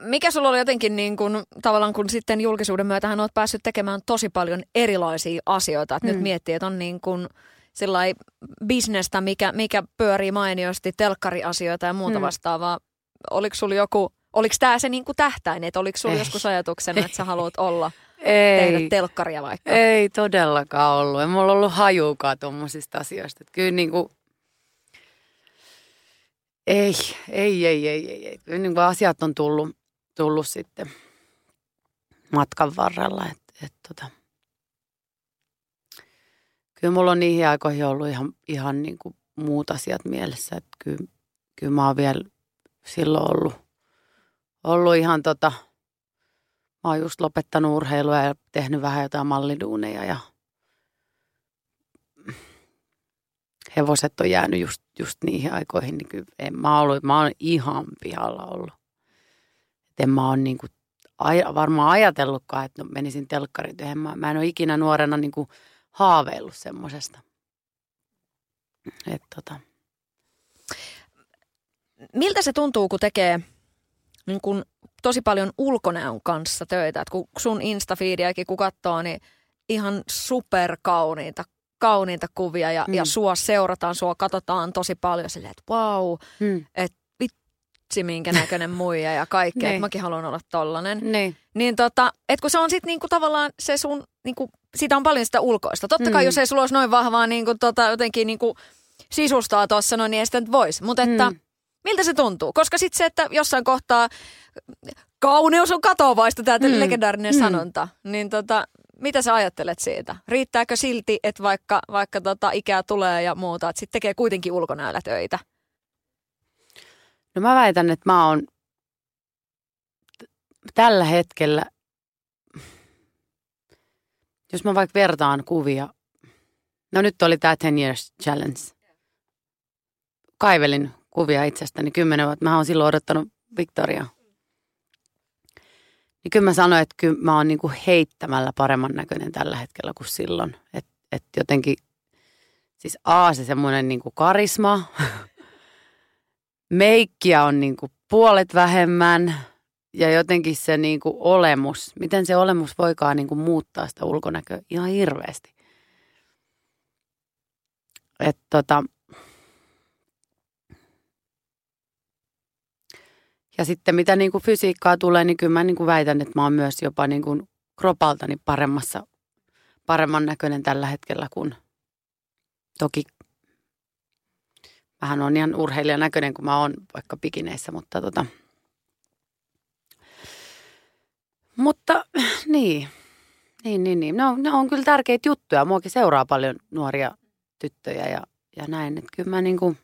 Mikä sulla oli jotenkin niin kuin, tavallaan kun sitten julkisuuden myötähän oot päässyt tekemään tosi paljon erilaisia asioita. Että mm. nyt miettii, että on niin kuin sillai bisnestä, mikä, mikä pyörii mainiosti, telkkariasioita ja muuta mm. vastaavaa. Oliko sulla joku, oliko tämä se niin kuin tähtäin, että oliko sulla joskus ajatuksena, että sä [LAUGHS] haluat olla – ei, tehdä telkkaria vaikka? Ei todellakaan ollut. Ei mulla ollut hajuukaan tuommoisista asioista. Että kyllä niin kuin, ei, ei, ei, ei, ei. ei. Niin kuin asiat on tullut, tullut sitten matkan varrella. Et, et, tota. Kyllä mulla on niihin aikoihin ollut ihan, ihan niin kuin muut asiat mielessä. Että kyllä, kyllä mä oon vielä silloin ollut, ollut ihan tota – Mä oon just lopettanut urheilua ja tehnyt vähän jotain malliduuneja ja hevoset on jäänyt just, just niihin aikoihin, niin kyllä en mä ollut, mä oon ihan pihalla ollut. Et en mä oon niin kuin, varmaan ajatellutkaan, että no, menisin telkkarityöhön. Mä, mä en ole ikinä nuorena niin kuin haaveillut semmoisesta. tota. Miltä se tuntuu, kun tekee niin kun tosi paljon ulkonäön kanssa töitä. Et kun sun Instafiidiäkin kun katsoo, niin ihan superkauniita kauniita kuvia ja, mm. ja sua seurataan, sua katsotaan tosi paljon silleen, että wow, mm. että vitsi minkä näköinen [LAUGHS] muija ja kaikkea, että niin. mäkin haluan olla tollanen. Niin. Niin tota, että kun se on sitten niinku tavallaan se sun, niinku, siitä on paljon sitä ulkoista. Totta kai mm. jos ei sulla olisi noin vahvaa niinku, tota, jotenkin niinku, sisustaa tuossa, no niin ei sitä nyt voisi. Mutta että mm. miltä se tuntuu? Koska sitten se, että jossain kohtaa kauneus on katovaista, tämä mm. legendaarinen mm. sanonta. Niin tota, mitä sä ajattelet siitä? Riittääkö silti, että vaikka, vaikka tota ikää tulee ja muuta, että sitten tekee kuitenkin ulkonäöllä töitä? No mä väitän, että mä oon tällä hetkellä, jos mä vaikka vertaan kuvia, no nyt oli tämä 10 Years Challenge. Kaivelin kuvia itsestäni kymmenen vuotta. Mä oon silloin odottanut Victoria niin kyllä mä sanoin, että kyllä mä oon kuin heittämällä paremman näköinen tällä hetkellä kuin silloin. Että et jotenkin, siis A, se semmoinen kuin karisma, [LAUGHS] meikkiä on niin kuin puolet vähemmän ja jotenkin se kuin olemus, miten se olemus voikaan kuin muuttaa sitä ulkonäköä ihan hirveästi. Että tota, Ja sitten mitä niin kuin fysiikkaa tulee, niin kyllä mä niin kuin väitän, että mä oon myös jopa niin kuin kropaltani paremmassa, paremman näköinen tällä hetkellä kuin toki vähän on ihan urheilijan näköinen, kun mä oon vaikka pikineissä, mutta tota. Mutta niin, niin, niin, niin. Ne on, ne on kyllä tärkeitä juttuja. Muakin seuraa paljon nuoria tyttöjä ja, ja näin. Että kyllä mä niin kuin,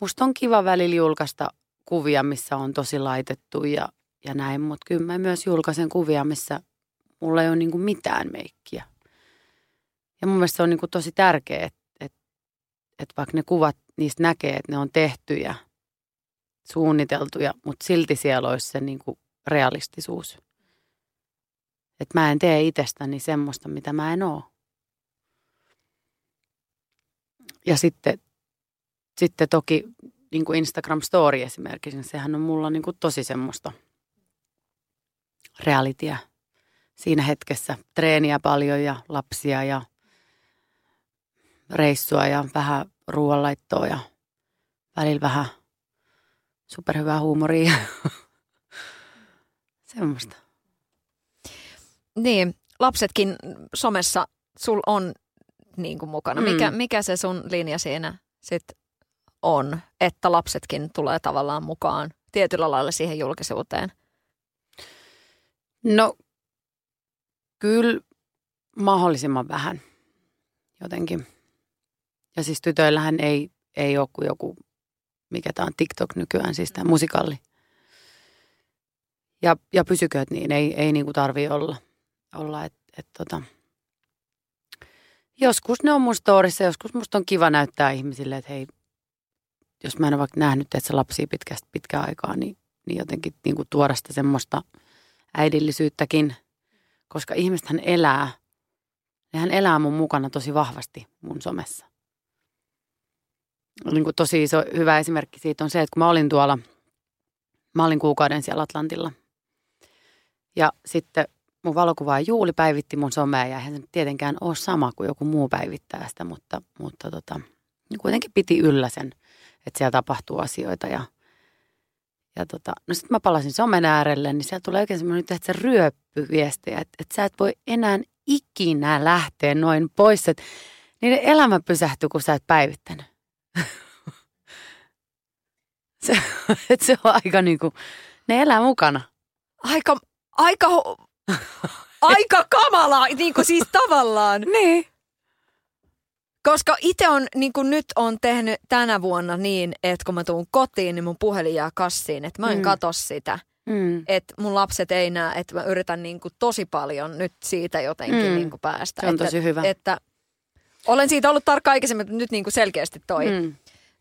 musta on kiva välillä julkaista kuvia, missä on tosi laitettu ja, ja näin, mutta kyllä mä myös julkaisen kuvia, missä mulla ei ole niin mitään meikkiä. Ja mun mielestä se on niin tosi tärkeää, että, että, että vaikka ne kuvat, niistä näkee, että ne on tehtyjä, suunniteltuja, mutta silti siellä olisi se niin realistisuus. Että mä en tee itsestäni semmoista, mitä mä en oo. Ja sitten sitten toki niin kuin Instagram Story esimerkiksi, niin sehän on mulla niin kuin tosi semmoista realityä siinä hetkessä. Treeniä paljon ja lapsia ja reissua ja vähän ruoanlaittoa ja välillä vähän superhyvää huumoria. [LAUGHS] Semmoista. Niin, lapsetkin somessa sul on niin kuin mukana. Mikä, mm. mikä se sun linja siinä sitten on, että lapsetkin tulee tavallaan mukaan tietyllä lailla siihen julkisuuteen? No, kyllä mahdollisimman vähän jotenkin. Ja siis tytöillähän ei, ei ole kuin joku, mikä tämä on TikTok nykyään, siis tämä musikalli. Ja, ja pysykööt niin, ei, ei niinku tarvi olla. olla et, et tota. Joskus ne on mun storissa, joskus musta on kiva näyttää ihmisille, että hei, jos mä en ole vaikka nähnyt, että se lapsi pitkästä pitkään aikaa, niin, niin jotenkin niin kuin tuoda sitä semmoista äidillisyyttäkin, koska ihmistähän elää, hän elää mun mukana tosi vahvasti mun somessa. Niin kuin tosi iso, hyvä esimerkki siitä on se, että kun mä olin tuolla, mä olin kuukauden siellä Atlantilla. Ja sitten mun valokuvaaja Juuli päivitti mun somea ja eihän se tietenkään ole sama kuin joku muu päivittää sitä, mutta, mutta tota, niin kuitenkin piti yllä sen, että siellä tapahtuu asioita ja ja tota, no sitten mä palasin somen äärelle, niin siellä tulee oikein semmoinen, että se ryöppyviestejä, että, että sä et voi enää ikinä lähteä noin pois, että niiden elämä pysähtyy, kun sä et päivittänyt. [LAUGHS] se, että se on aika niin kuin, ne elää mukana. Aika, aika, aika kamala, niin kuin siis tavallaan. [LAUGHS] Niin. Koska itse on niin kuin nyt on tehnyt tänä vuonna niin, että kun mä tuun kotiin, niin mun puhelin jää kassiin, että mä en mm. katso sitä. Mm. Että mun lapset ei näe, että mä yritän niin kuin tosi paljon nyt siitä jotenkin mm. niin kuin päästä. Se on että, tosi hyvä. Että olen siitä ollut tarkka aikaisemmin, mutta nyt niin kuin selkeästi toi. Mm.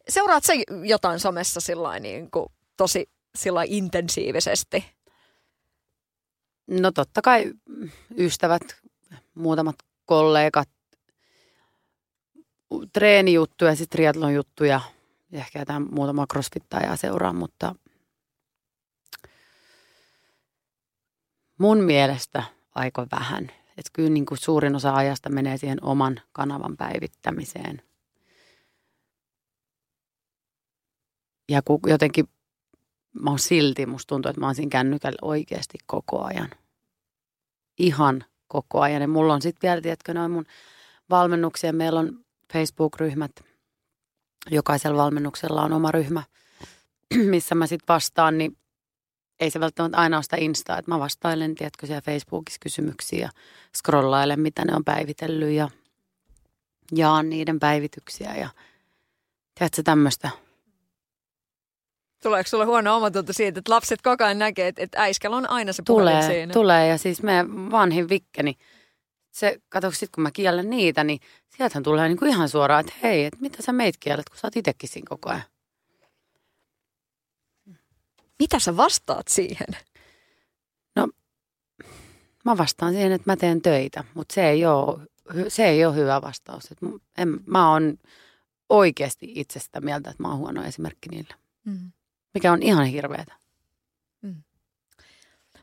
Seuraat sä jotain somessa sillä niin kuin tosi sillä intensiivisesti? No totta kai ystävät, muutamat kollegat, treenijuttuja, sitten triatlon juttuja ja ehkä jotain muutama crossfittajaa seuraa, mutta mun mielestä aika vähän. Että kyllä niin kuin suurin osa ajasta menee siihen oman kanavan päivittämiseen. Ja kun jotenkin mä oon silti, musta tuntuu, että mä oon siinä kännykällä oikeasti koko ajan. Ihan koko ajan. Ja mulla on sitten vielä, tiedätkö, noin mun valmennuksia. Meillä on Facebook-ryhmät. Jokaisella valmennuksella on oma ryhmä, [CLEARS THROAT] missä mä sitten vastaan, niin ei se välttämättä aina ole sitä Instaa, että mä vastailen, tiedätkö, siellä Facebookissa kysymyksiä ja scrollailen, mitä ne on päivitellyt ja jaan niiden päivityksiä ja tiedätkö tämmöistä. Tuleeko sulle huono omatunto siitä, että lapset koko ajan näkee, että, että äiskällä on aina se tulee, siinä? Tulee, ja siis meidän vanhin Vikkeni, se, katso sitten kun mä kiellän niitä, niin sieltähän tulee niinku ihan suoraan, että hei, että mitä sä meitä kiellet, kun sä oot itsekin siinä koko ajan. Mitä sä vastaat siihen? No, mä vastaan siihen, että mä teen töitä, mutta se ei ole, se ei ole hyvä vastaus. Et en, mä oon oikeasti itsestä mieltä, että mä oon huono esimerkki niille. Mm. Mikä on ihan hirveetä.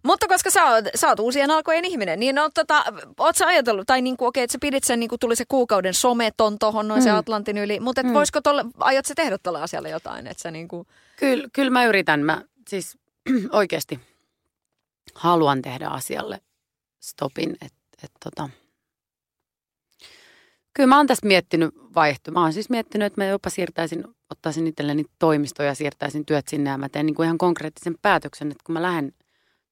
Mutta koska sä oot, sä oot uusien alkojen ihminen, niin no, tota, oot sä ajatellut, tai niin kuin, okei, että sä pidit sen, niin kuin tuli se kuukauden someton tohon noin mm. se Atlantin yli, mutta mm. voisiko tolle, aiot sä tehdä tälle asialle jotain, että sä niin kuin... Kyllä, kyllä mä yritän, mä siis [CLEARS THROAT] oikeasti haluan tehdä asialle stopin, että et, tota, Kyllä mä oon tästä miettinyt vaihto. Mä oon siis miettinyt, että mä jopa siirtäisin, ottaisin itselleni toimistoja ja siirtäisin työt sinne ja mä teen niin kuin ihan konkreettisen päätöksen, että kun mä lähden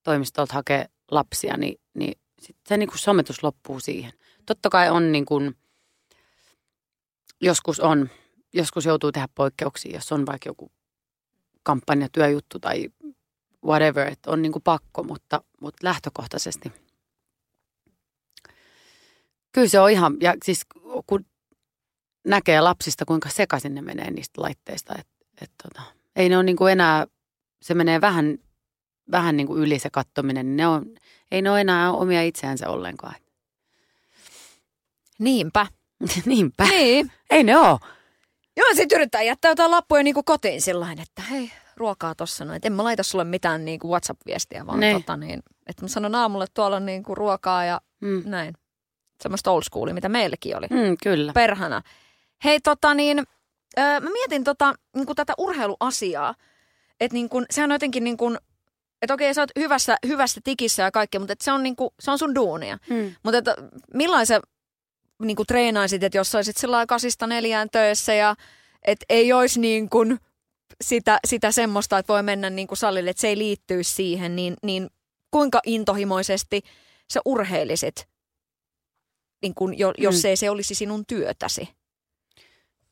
toimistolta hakea lapsia, niin, niin sit se niin sometus loppuu siihen. Totta kai on niin kuin, joskus on, joskus joutuu tehdä poikkeuksia, jos on vaikka joku kampanjatyöjuttu tai whatever, että on niin kuin pakko, mutta, mutta lähtökohtaisesti. Kyllä se on ihan, ja siis kun näkee lapsista, kuinka sekaisin ne menee niistä laitteista, että et tota, ei ne ole niin kuin enää, se menee vähän vähän niin kuin yli se kattominen, niin ne on, ei ne ole enää omia itseänsä ollenkaan. Niinpä. [LAUGHS] Niinpä. Niin. Ei ne ole. Joo, sitten yrittää jättää jotain lappuja niin kuin kotiin sillä että hei, ruokaa tossa noin. En mä laita sulle mitään niin kuin WhatsApp-viestiä, vaan ne. tota niin, että mä sanon aamulle, että tuolla on niin kuin ruokaa ja mm. näin. Semmoista old schoolia, mitä meilläkin oli. Mm, kyllä. Perhana. Hei, tota niin, öö, mä mietin tota, niin kuin tätä urheiluasiaa. Että niin kuin, sehän on jotenkin niin kuin että okei, sä oot hyvässä, hyvässä tikissä ja kaikkea, mutta se, on niinku, se on sun duunia. Hmm. Mutta että millainen sä niinku treenaisit, että jos olisit sillä kasista neljään töissä ja että ei olisi niin kuin sitä, sitä semmoista, että voi mennä niin kuin salille, että se ei liittyisi siihen, niin, niin kuinka intohimoisesti sä urheilisit, niin kuin, jo, jos hmm. ei se olisi sinun työtäsi?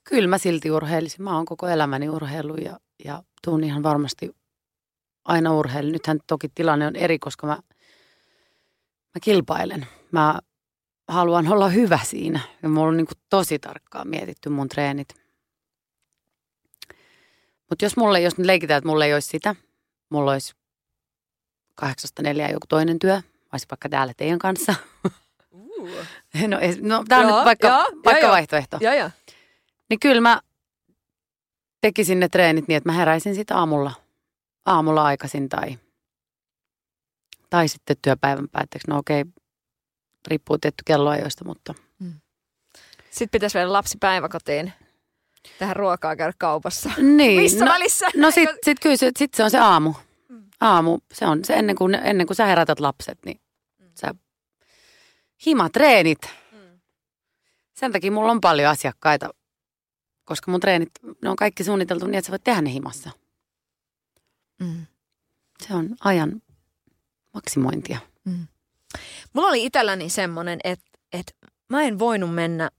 Kyllä mä silti urheilisin. Mä oon koko elämäni urheilu ja, ja tuun ihan varmasti aina urheilin. Nythän toki tilanne on eri, koska mä, mä kilpailen. Mä haluan olla hyvä siinä ja mulla on niin kuin tosi tarkkaan mietitty mun treenit. Mutta jos mulle, jos leikitään, että mulla ei olisi sitä, mulla olisi kahdeksasta neljään joku toinen työ. Mä olisin vaikka täällä teidän kanssa. [LAUGHS] no, ei- no tämä on nyt vaikka, joo, vaikka joo. vaihtoehto. Joo, joo. Niin kyllä mä tekisin ne treenit niin, että mä heräisin sitten aamulla, aamulla aikaisin tai, tai sitten työpäivän päätteeksi. No okei, riippuu tietty kelloajoista, mutta Sitten pitäisi vielä lapsi päiväkotiin. Tähän ruokaa käydä kaupassa. niin. Missä no, välissä? no sit, sit kyllä se, sit se on se aamu. Aamu, se on se ennen kuin, ennen kuin sä herätät lapset, niin sä himatreenit. Sen takia mulla on paljon asiakkaita, koska mun treenit, ne on kaikki suunniteltu niin, että sä voit tehdä ne himassa. Mm. Se on ajan maksimointia. Mulla oli itselläni semmoinen, että, että mä en voinut mennä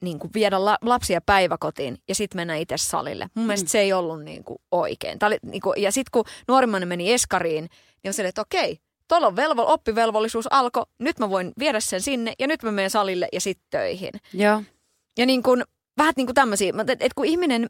niin kuin viedä la, lapsia päiväkotiin ja sitten mennä itse salille. Mun mielestä se ei ollut niin kuin oikein. Tää oli, niin kuin, ja sitten kun nuorimmainen meni eskariin, niin on silleen, että okei, tuolla on velvo, oppivelvollisuus alkoi, nyt mä voin viedä sen sinne ja nyt mä menen salille ja sitten töihin. Joo. Ja niin kuin, vähän niin kuin tämmöisiä, että et kun ihminen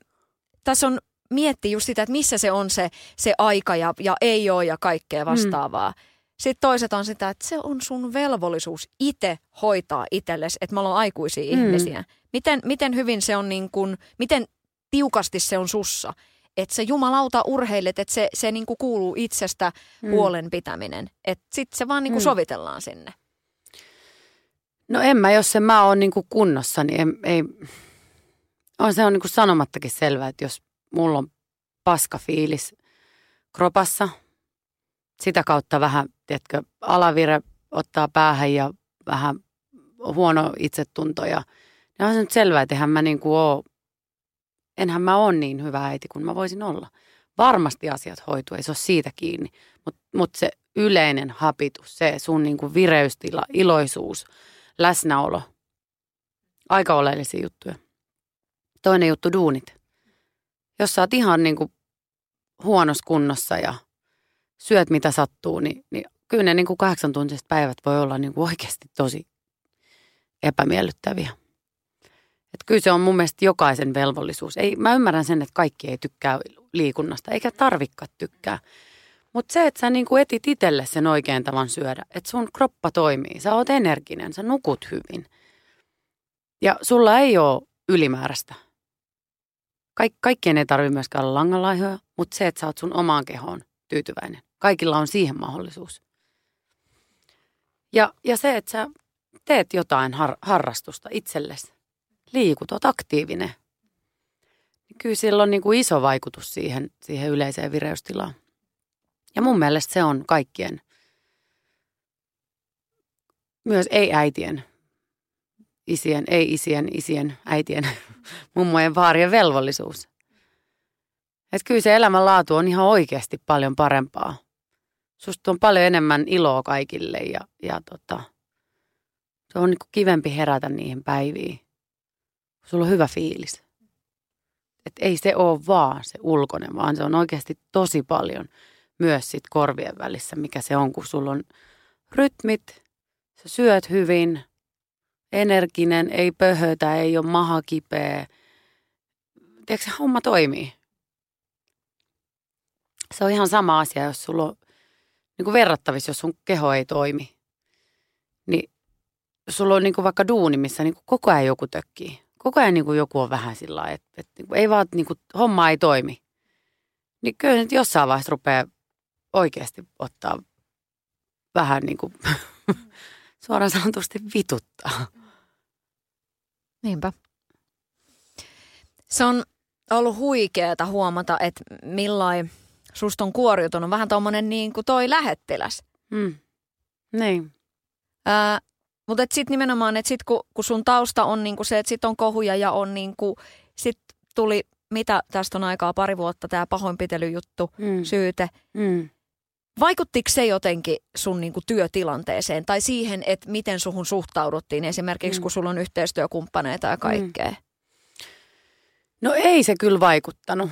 tässä on miettii just sitä, että missä se on se, se aika ja, ja ei ole ja kaikkea vastaavaa. Mm. Sitten toiset on sitä, että se on sun velvollisuus itse hoitaa itsellesi, että me ollaan aikuisia Mm. mm. ihmisiä. Miten, miten hyvin se on niin kuin, miten tiukasti se on sussa, että se jumalauta urheilet, että se, se niin kuin kuuluu itsestä Mm. mm. huolen pitäminen. Että sitten se vaan niin kuin Mm. sovitellaan sinne. No en mä, jos en mä oon niinku kunnossa, niin en, ei, on se on niinku sanomattakin selvää, että jos mulla on paska fiilis kropassa, sitä kautta vähän, tiedätkö, alavire ottaa päähän ja vähän huono itsetunto ja niin on se nyt selvää, että eihän mä niinku oo, enhän mä ole niin hyvä äiti kuin mä voisin olla. Varmasti asiat hoituu, ei se ole siitä kiinni, mutta mut se yleinen hapitus, se sun niinku vireystila, iloisuus, läsnäolo. Aika oleellisia juttuja. Toinen juttu, duunit. Jos sä oot ihan niin kuin huonossa kunnossa ja syöt mitä sattuu, niin, niin kyllä ne niin kuin kahdeksan tuntiset päivät voi olla niin kuin oikeasti tosi epämiellyttäviä. Et kyllä se on mun mielestä jokaisen velvollisuus. Ei, mä ymmärrän sen, että kaikki ei tykkää liikunnasta, eikä tarvikka tykkää. Mutta se, että sä niinku etit itselle sen oikean tavan syödä, että sun kroppa toimii, sä oot energinen, sä nukut hyvin. Ja sulla ei ole ylimääräistä. Kaik- kaikkien ei tarvitse myöskään olla langanlaihoja, mutta se, että sä oot sun omaan kehoon tyytyväinen. Kaikilla on siihen mahdollisuus. Ja, ja se, että sä teet jotain har- harrastusta itsellesi, liikut, oot aktiivinen. Niin kyllä sillä on niin kuin iso vaikutus siihen, siihen yleiseen vireystilaan. Ja mun mielestä se on kaikkien, myös ei-äitien, isien, ei-isien, isien, äitien, [LAUGHS] mummojen, vaarien velvollisuus. Että kyllä se elämänlaatu on ihan oikeasti paljon parempaa. Susta on paljon enemmän iloa kaikille ja, ja tota, se on niinku kivempi herätä niihin päiviin. Sulla on hyvä fiilis. Et ei se ole vaan se ulkoinen, vaan se on oikeasti tosi paljon myös sit korvien välissä, mikä se on, kun sulla on rytmit, sä syöt hyvin, energinen, ei pöhötä, ei ole maha kipeä. Tiedätkö, se homma toimii. Se on ihan sama asia, jos sulla on niin kuin verrattavissa, jos sun keho ei toimi. Niin sulla on niin kuin vaikka duuni, missä niin kuin koko ajan joku tökkii. Koko ajan niin kuin joku on vähän sillä lailla, että, että niin kuin ei vaan, niin kuin, homma ei toimi. Niin kyllä nyt jossain vaiheessa rupeaa oikeasti ottaa vähän niin kuin [LAUGHS] suoraan sanotusti vituttaa. Niinpä. Se on ollut huikeeta huomata, että millain susta on kuoriutunut vähän tommonen niin kuin toi lähettiläs. Mm. Niin. Ää, mutta sitten nimenomaan, että sit kun, kun sun tausta on niinku se, että sit on kohuja ja on niinku, sit tuli, mitä tästä on aikaa, pari vuotta tämä pahoinpitelyjuttu, Mm. syyte. Mm. Vaikuttiko se jotenkin sun niinku työtilanteeseen tai siihen, että miten suhun suhtauduttiin esimerkiksi, Mm. kun sulla on yhteistyökumppaneita ja kaikkea? No ei se kyllä vaikuttanut.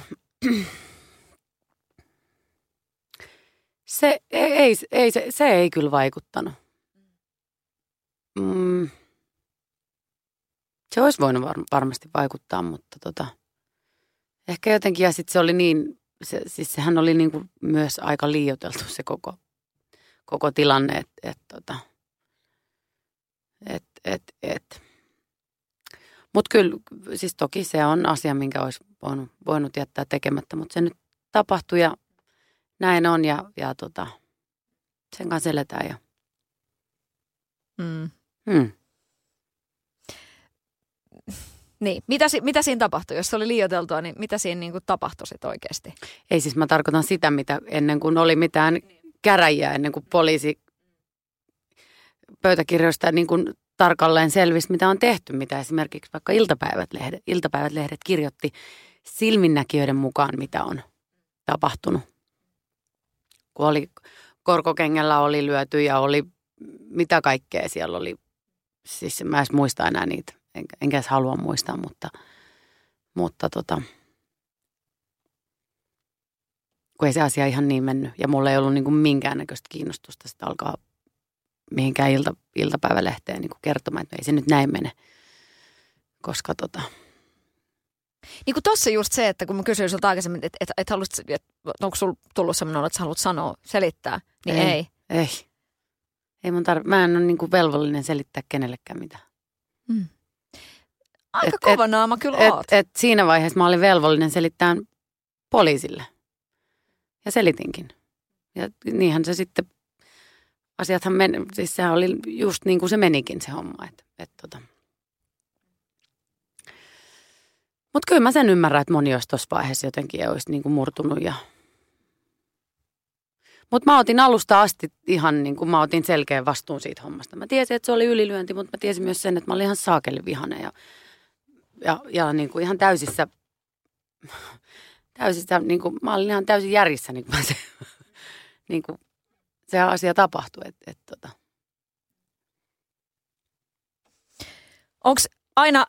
Se ei, ei, ei, se, se ei kyllä vaikuttanut. Mm. Se olisi voinut var, varmasti vaikuttaa, mutta tota, ehkä jotenkin, ja sitten se oli niin, se, siis sehän oli niin kuin myös aika liioiteltu se koko koko tilanne, että et, tota, et, et, et. Mutta kyllä, siis toki se on asia, minkä olisi voinut, voinut jättää tekemättä, mutta se nyt tapahtui ja näin on ja, ja tota, sen kanssa eletään. Ja, Mm. hmm. Niin, mitä, mitä siinä tapahtui? Jos se oli liioiteltua, niin mitä siinä niin kuin tapahtui sit oikeasti? Ei siis mä tarkoitan sitä, mitä ennen kuin oli mitään käräjiä, ennen kuin poliisi pöytäkirjoista niin kuin tarkalleen selvisi, mitä on tehty, mitä esimerkiksi vaikka iltapäivät lehdet, iltapäivät lehdet kirjoitti silminnäkijöiden mukaan, mitä on tapahtunut. Kun oli korkokengellä oli lyöty ja oli mitä kaikkea siellä oli. Siis mä en muista enää niitä, enkä, enkä edes halua muistaa, mutta, mutta tota, kun ei se asia ihan niin mennyt. Ja mulla ei ollut niin kuin minkäännäköistä kiinnostusta sitä alkaa mihinkään ilta, iltapäivälehteen niin kuin kertomaan, että ei se nyt näin mene. Koska tota, Niin kuin tossa just se, että kun mä kysyin sulta aikaisemmin, että et, et haluat, et, onko sulla tullut sellainen olo, että sä haluat sanoa, selittää, niin ei. Ei. ei. ei. Mun tarvi, mä en ole niin kuin velvollinen selittää kenellekään mitään. Aika Et- kova naama kyllä Et, oot. et siinä vaiheessa mä olin velvollinen selittää poliisille. Ja selitinkin. Ja niinhän se sitten, asiathan meni, siis sehän oli just niin kuin se menikin se homma. Et, et tota. Mutta kyllä mä sen ymmärrän, että moni olisi tuossa vaiheessa jotenkin olisi niin kuin murtunut. Ja... Mutta mä otin alusta asti ihan niin kuin mä otin selkeän vastuun siitä hommasta. Mä tiesin, että se oli ylilyönti, mutta mä tiesin myös sen, että mä olin ihan saakeli vihainen ja, ja, ja niin kuin ihan täysissä, täysissä niin kuin, mä olin ihan täysin järjissä, niin kuin se, niin kuin se asia tapahtui. Et, et, tota. Onko aina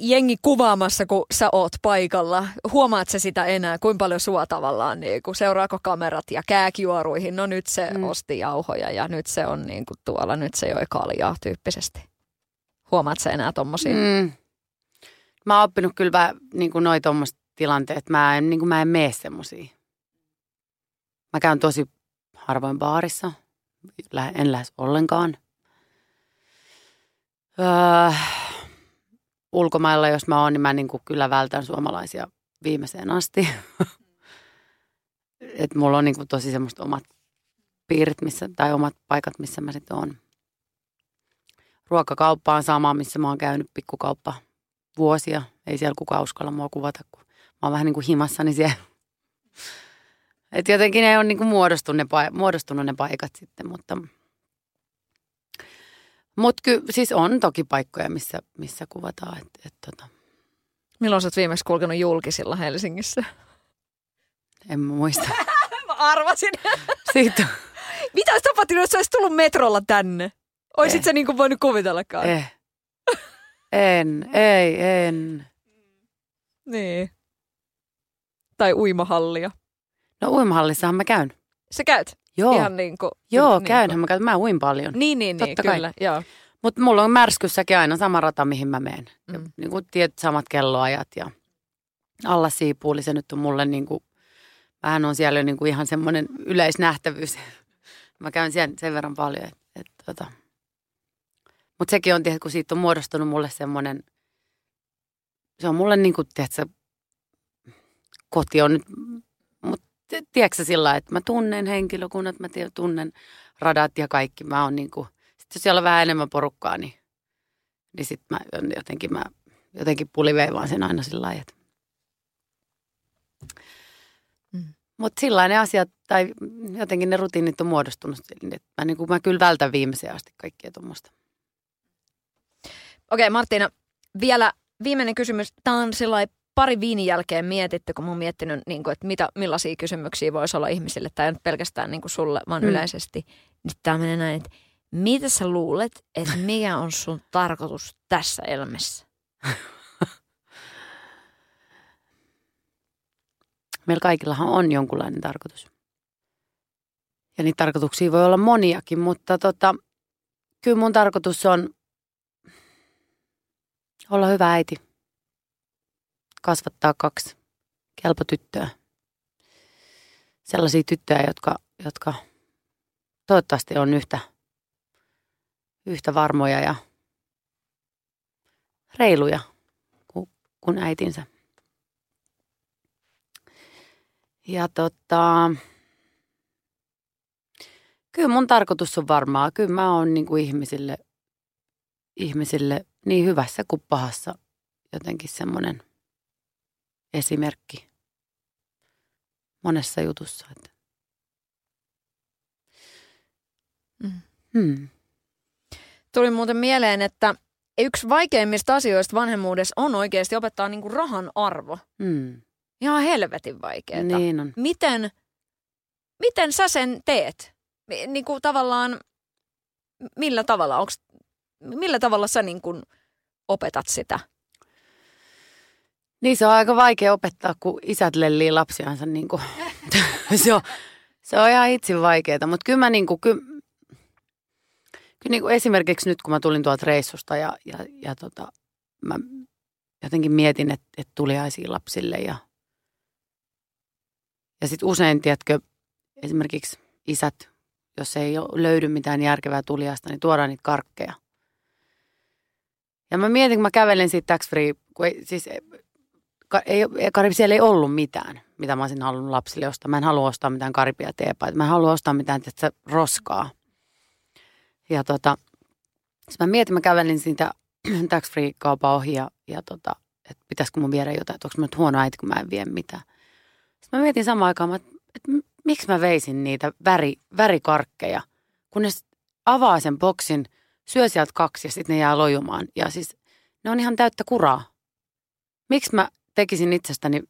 jengi kuvaamassa, kun sä oot paikalla? Huomaat se sitä enää? Kuinka paljon sua tavallaan, niin kun seuraako kamerat ja kääkijuoruihin? No nyt se mm. Osti jauhoja ja nyt se on niin kuin tuolla, nyt se joi kaljaa tyyppisesti. Huomaat se enää tommosia? Mm. Mä oon oppinut kyllä vähän niin kuin noi tommoset tilanteet. Mä en, niin kuin mä en mene semmosia. Mä käyn tosi harvoin baarissa. En lähes ollenkaan. Öö, ulkomailla, jos mä oon, niin mä niin kuin kyllä vältän suomalaisia viimeiseen asti. [LAUGHS] Et mulla on niin kuin tosi semmoista omat piirit, missä, tai omat paikat, missä mä sitten oon. Ruokakauppa on sama, missä mä oon käynyt pikkukauppa vuosia. Ei siellä kukaan uskalla mua kuvata, kun mä oon vähän niin kuin himassani siellä. Et jotenkin ne on niin kuin muodostunut, ne, pa- muodostunut ne paikat sitten, mutta... Mutta ky- siis on toki paikkoja, missä, missä kuvataan. Et, et tota, Milloin sä oot viimeksi kulkenut julkisilla Helsingissä? en muista. [LAUGHS] Mä arvasin. [LAUGHS] Siitä Mitä olisi tapahtunut, jos sä olisit tullut metrolla tänne? Oisit Eh. sä niin kuin voinut kuvitellakaan? eh. En, ei, en. Niin. Tai uimahallia. No uimahallissahan mä käyn. Sä käyt Joo, ihan niin kuin... joo niin käynhän mä käyn. Mä uin paljon. Niin, niin, niin, Totta kai. kyllä. Joo. Mutta mulla on märskyssäkin aina sama rata, mihin mä menen. Mm. Mm. Niin kuin tietyt samat kelloajat ja alla siipuuli, se nyt on mulle niin kuin, vähän on siellä niin kuin ihan semmoinen yleisnähtävyys. [LAUGHS] mä käyn siellä sen verran paljon. Et, et, tota. Mutta sekin on, tiedätkö, kun siitä on muodostunut mulle semmoinen, se on mulle niin kuin, tiedätkö, koti on nyt, mutta tiedätkö sillä että mä tunnen henkilökunnat, mä tiedän, tunnen radat ja kaikki. Mä oon niin kuin, sitten jos siellä on vähän enemmän porukkaa, niin, niin sitten mä jotenkin, mä jotenkin puliveivaan sen aina sillä lailla. että- Mm. Mutta sillä ne asiat, tai jotenkin ne rutiinit on muodostunut, niin että mä, niin kuin, mä kyllä vältän viimeiseen asti kaikkea tuommoista. Okei, Martina, vielä viimeinen kysymys. Tämä on sellainen pari viinin jälkeen mietitty, kun mä oon miettinyt, niin kuin, että mitä, millaisia kysymyksiä voisi olla ihmisille, tai ei nyt pelkästään niin kuin sulle, vaan mm. yleisesti. Nyt tämä menee näin, että mitä sä luulet, että [LAUGHS] mikä on sun tarkoitus tässä elämässä? [LAUGHS] Meillä kaikillahan on jonkunlainen tarkoitus. Ja niitä tarkoituksia voi olla moniakin, mutta tota, kyllä mun tarkoitus on olla hyvä äiti. Kasvattaa kaksi kelpo tyttöä. Sellaisia tyttöjä, jotka, jotka toivottavasti on yhtä, yhtä varmoja ja reiluja kuin, kuin äitinsä. Ja tota, kyllä mun tarkoitus on varmaa. Kyllä mä oon niin ihmisille, ihmisille niin hyvässä kuin pahassa jotenkin semmoinen esimerkki monessa jutussa. Että. Mm. Hmm. Tuli muuten mieleen, että yksi vaikeimmista asioista vanhemmuudessa on oikeasti opettaa niinku rahan arvo. Hmm. Ihan helvetin vaikeaa. Niin on. Miten, miten sä sen teet? Niin kuin tavallaan, millä tavalla, onks, millä tavalla sä niin kuin opetat sitä? Niin se on aika vaikea opettaa, kun isät lellii lapsiansa. Niin kuin. [LAUGHS] se, on, se on ihan itse vaikeaa, mutta kyllä mä niin kuin, kyllä, kyllä niin kuin esimerkiksi nyt kun mä tulin tuolta reissusta ja, ja, ja tota, mä jotenkin mietin, että, että tuliaisiin lapsille ja, ja sitten usein, tiedätkö, esimerkiksi isät, jos ei löydy mitään järkevää tuliasta, niin tuodaan niitä karkkeja. Ja mä mietin, kun mä kävelen siitä tax free, kun ei, siis ei, Karibi, siellä ei ollut mitään, mitä mä olisin halunnut lapsille ostaa. Mä en halua ostaa mitään karipia teepaita. Mä en halua ostaa mitään tietysti, roskaa. Ja tota, mä mietin, mä kävelin siitä [CLEARS THROAT] tax free kaupan ohi ja, ja tota, että pitäisikö mun viedä jotain, että onko mä nyt huono äiti, kun mä en vie mitään. Sitten mä mietin samaan aikaan, että, että miksi mä veisin niitä väri, värikarkkeja, kun ne avaa sen boksin, syö sieltä kaksi ja sitten ne jää lojumaan. Ja siis ne on ihan täyttä kuraa. Miksi mä tekisin itsestäni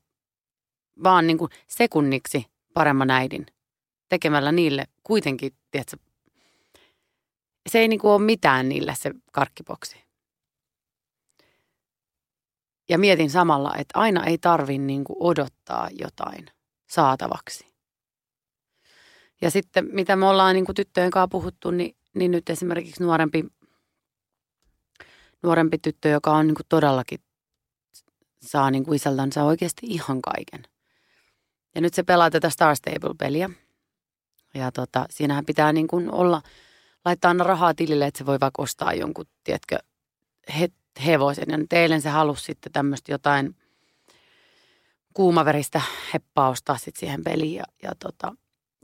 vaan niin kuin sekunniksi paremman äidin tekemällä niille kuitenkin, tiedätkö, se ei niin kuin ole mitään niille se karkkiboksi. Ja mietin samalla, että aina ei tarvi niin kuin odottaa jotain saatavaksi. Ja sitten mitä me ollaan niin kuin tyttöjen kanssa puhuttu, niin, niin nyt esimerkiksi nuorempi, nuorempi tyttö, joka on niin kuin todellakin saa niin kuin isältänsä oikeasti ihan kaiken. Ja nyt se pelaa tätä Star Stable-peliä. Ja tota, siinähän pitää niin kuin olla, laittaa aina rahaa tilille, että se voi vaikka ostaa jonkun, tiedätkö, he, hevosen. Ja nyt eilen se halusi sitten tämmöistä jotain kuumaveristä heppaa ostaa sitten siihen peliin. Ja, ja tota,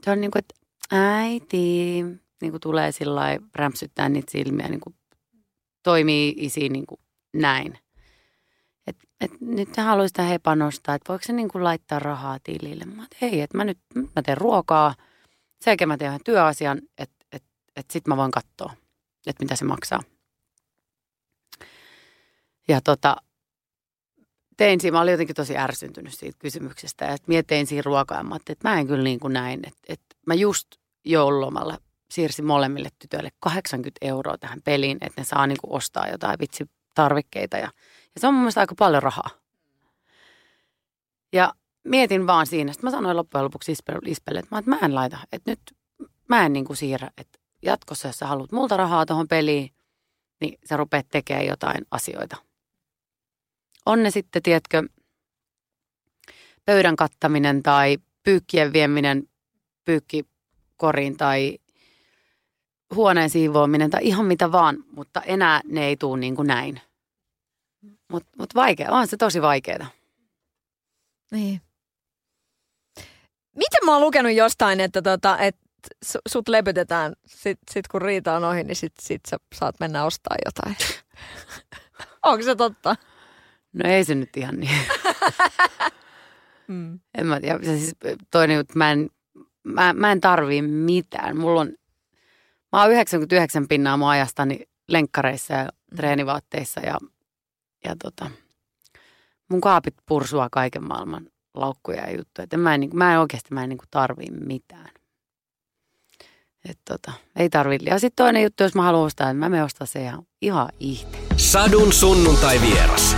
se on niin kuin, että äiti, niin kuin tulee sillä rämpsyttää niitä silmiä, niin kuin toimii isi niin kuin näin. Et, et nyt ne haluaisi sitä hepanostaa, että voiko se niin kuin laittaa rahaa tilille. Mä että hei, että mä nyt mä teen ruokaa, sen jälkeen mä teen työasian, että et, et sitten mä voin katsoa, että mitä se maksaa. Ja tota, tein siinä, mä olin jotenkin tosi ärsyntynyt siitä kysymyksestä. Että mietin siinä ruokaa, että mä en kyllä niin kuin näin. Että, että mä just joululomalla siirsin molemmille tytöille 80 euroa tähän peliin, että ne saa niin kuin ostaa jotain vitsitarvikkeita. Ja, ja se on mun mielestä aika paljon rahaa. Ja mietin vaan siinä, että mä sanoin loppujen lopuksi Ispelle, että mä, että mä en laita, että nyt mä en niin kuin siirrä, että jatkossa jos sä haluat multa rahaa tuohon peliin, niin sä rupeat tekemään jotain asioita on ne sitten, tiedätkö, pöydän kattaminen tai pyykkien vieminen pyykkikoriin tai huoneen siivoaminen tai ihan mitä vaan, mutta enää ne ei tule niin kuin näin. Mutta mut vaikea, on se tosi vaikeaa. Niin. Miten mä oon lukenut jostain, että tota, et sut lepytetään, sit, sit kun riita on ohi, niin sit, sit sä saat mennä ostaa jotain. [LAUGHS] Onko se totta? No ei se nyt ihan niin. [LAUGHS] mm. En mä tiedä. Siis toinen juttu, mä en, mä, mä en tarvii mitään. Mulla on, mä oon 99 pinnaa mun ajastani lenkkareissa ja mm. treenivaatteissa ja, ja tota, mun kaapit pursua kaiken maailman laukkuja ja juttuja. Mä, en, niin, mä en oikeasti mä en niin tarvii mitään. Et tota, ei tarvii. Ja sitten toinen juttu, jos mä haluan ostaa, että mä menen ostaa se ihan, ihan ihte. Sadun sunnuntai vieras.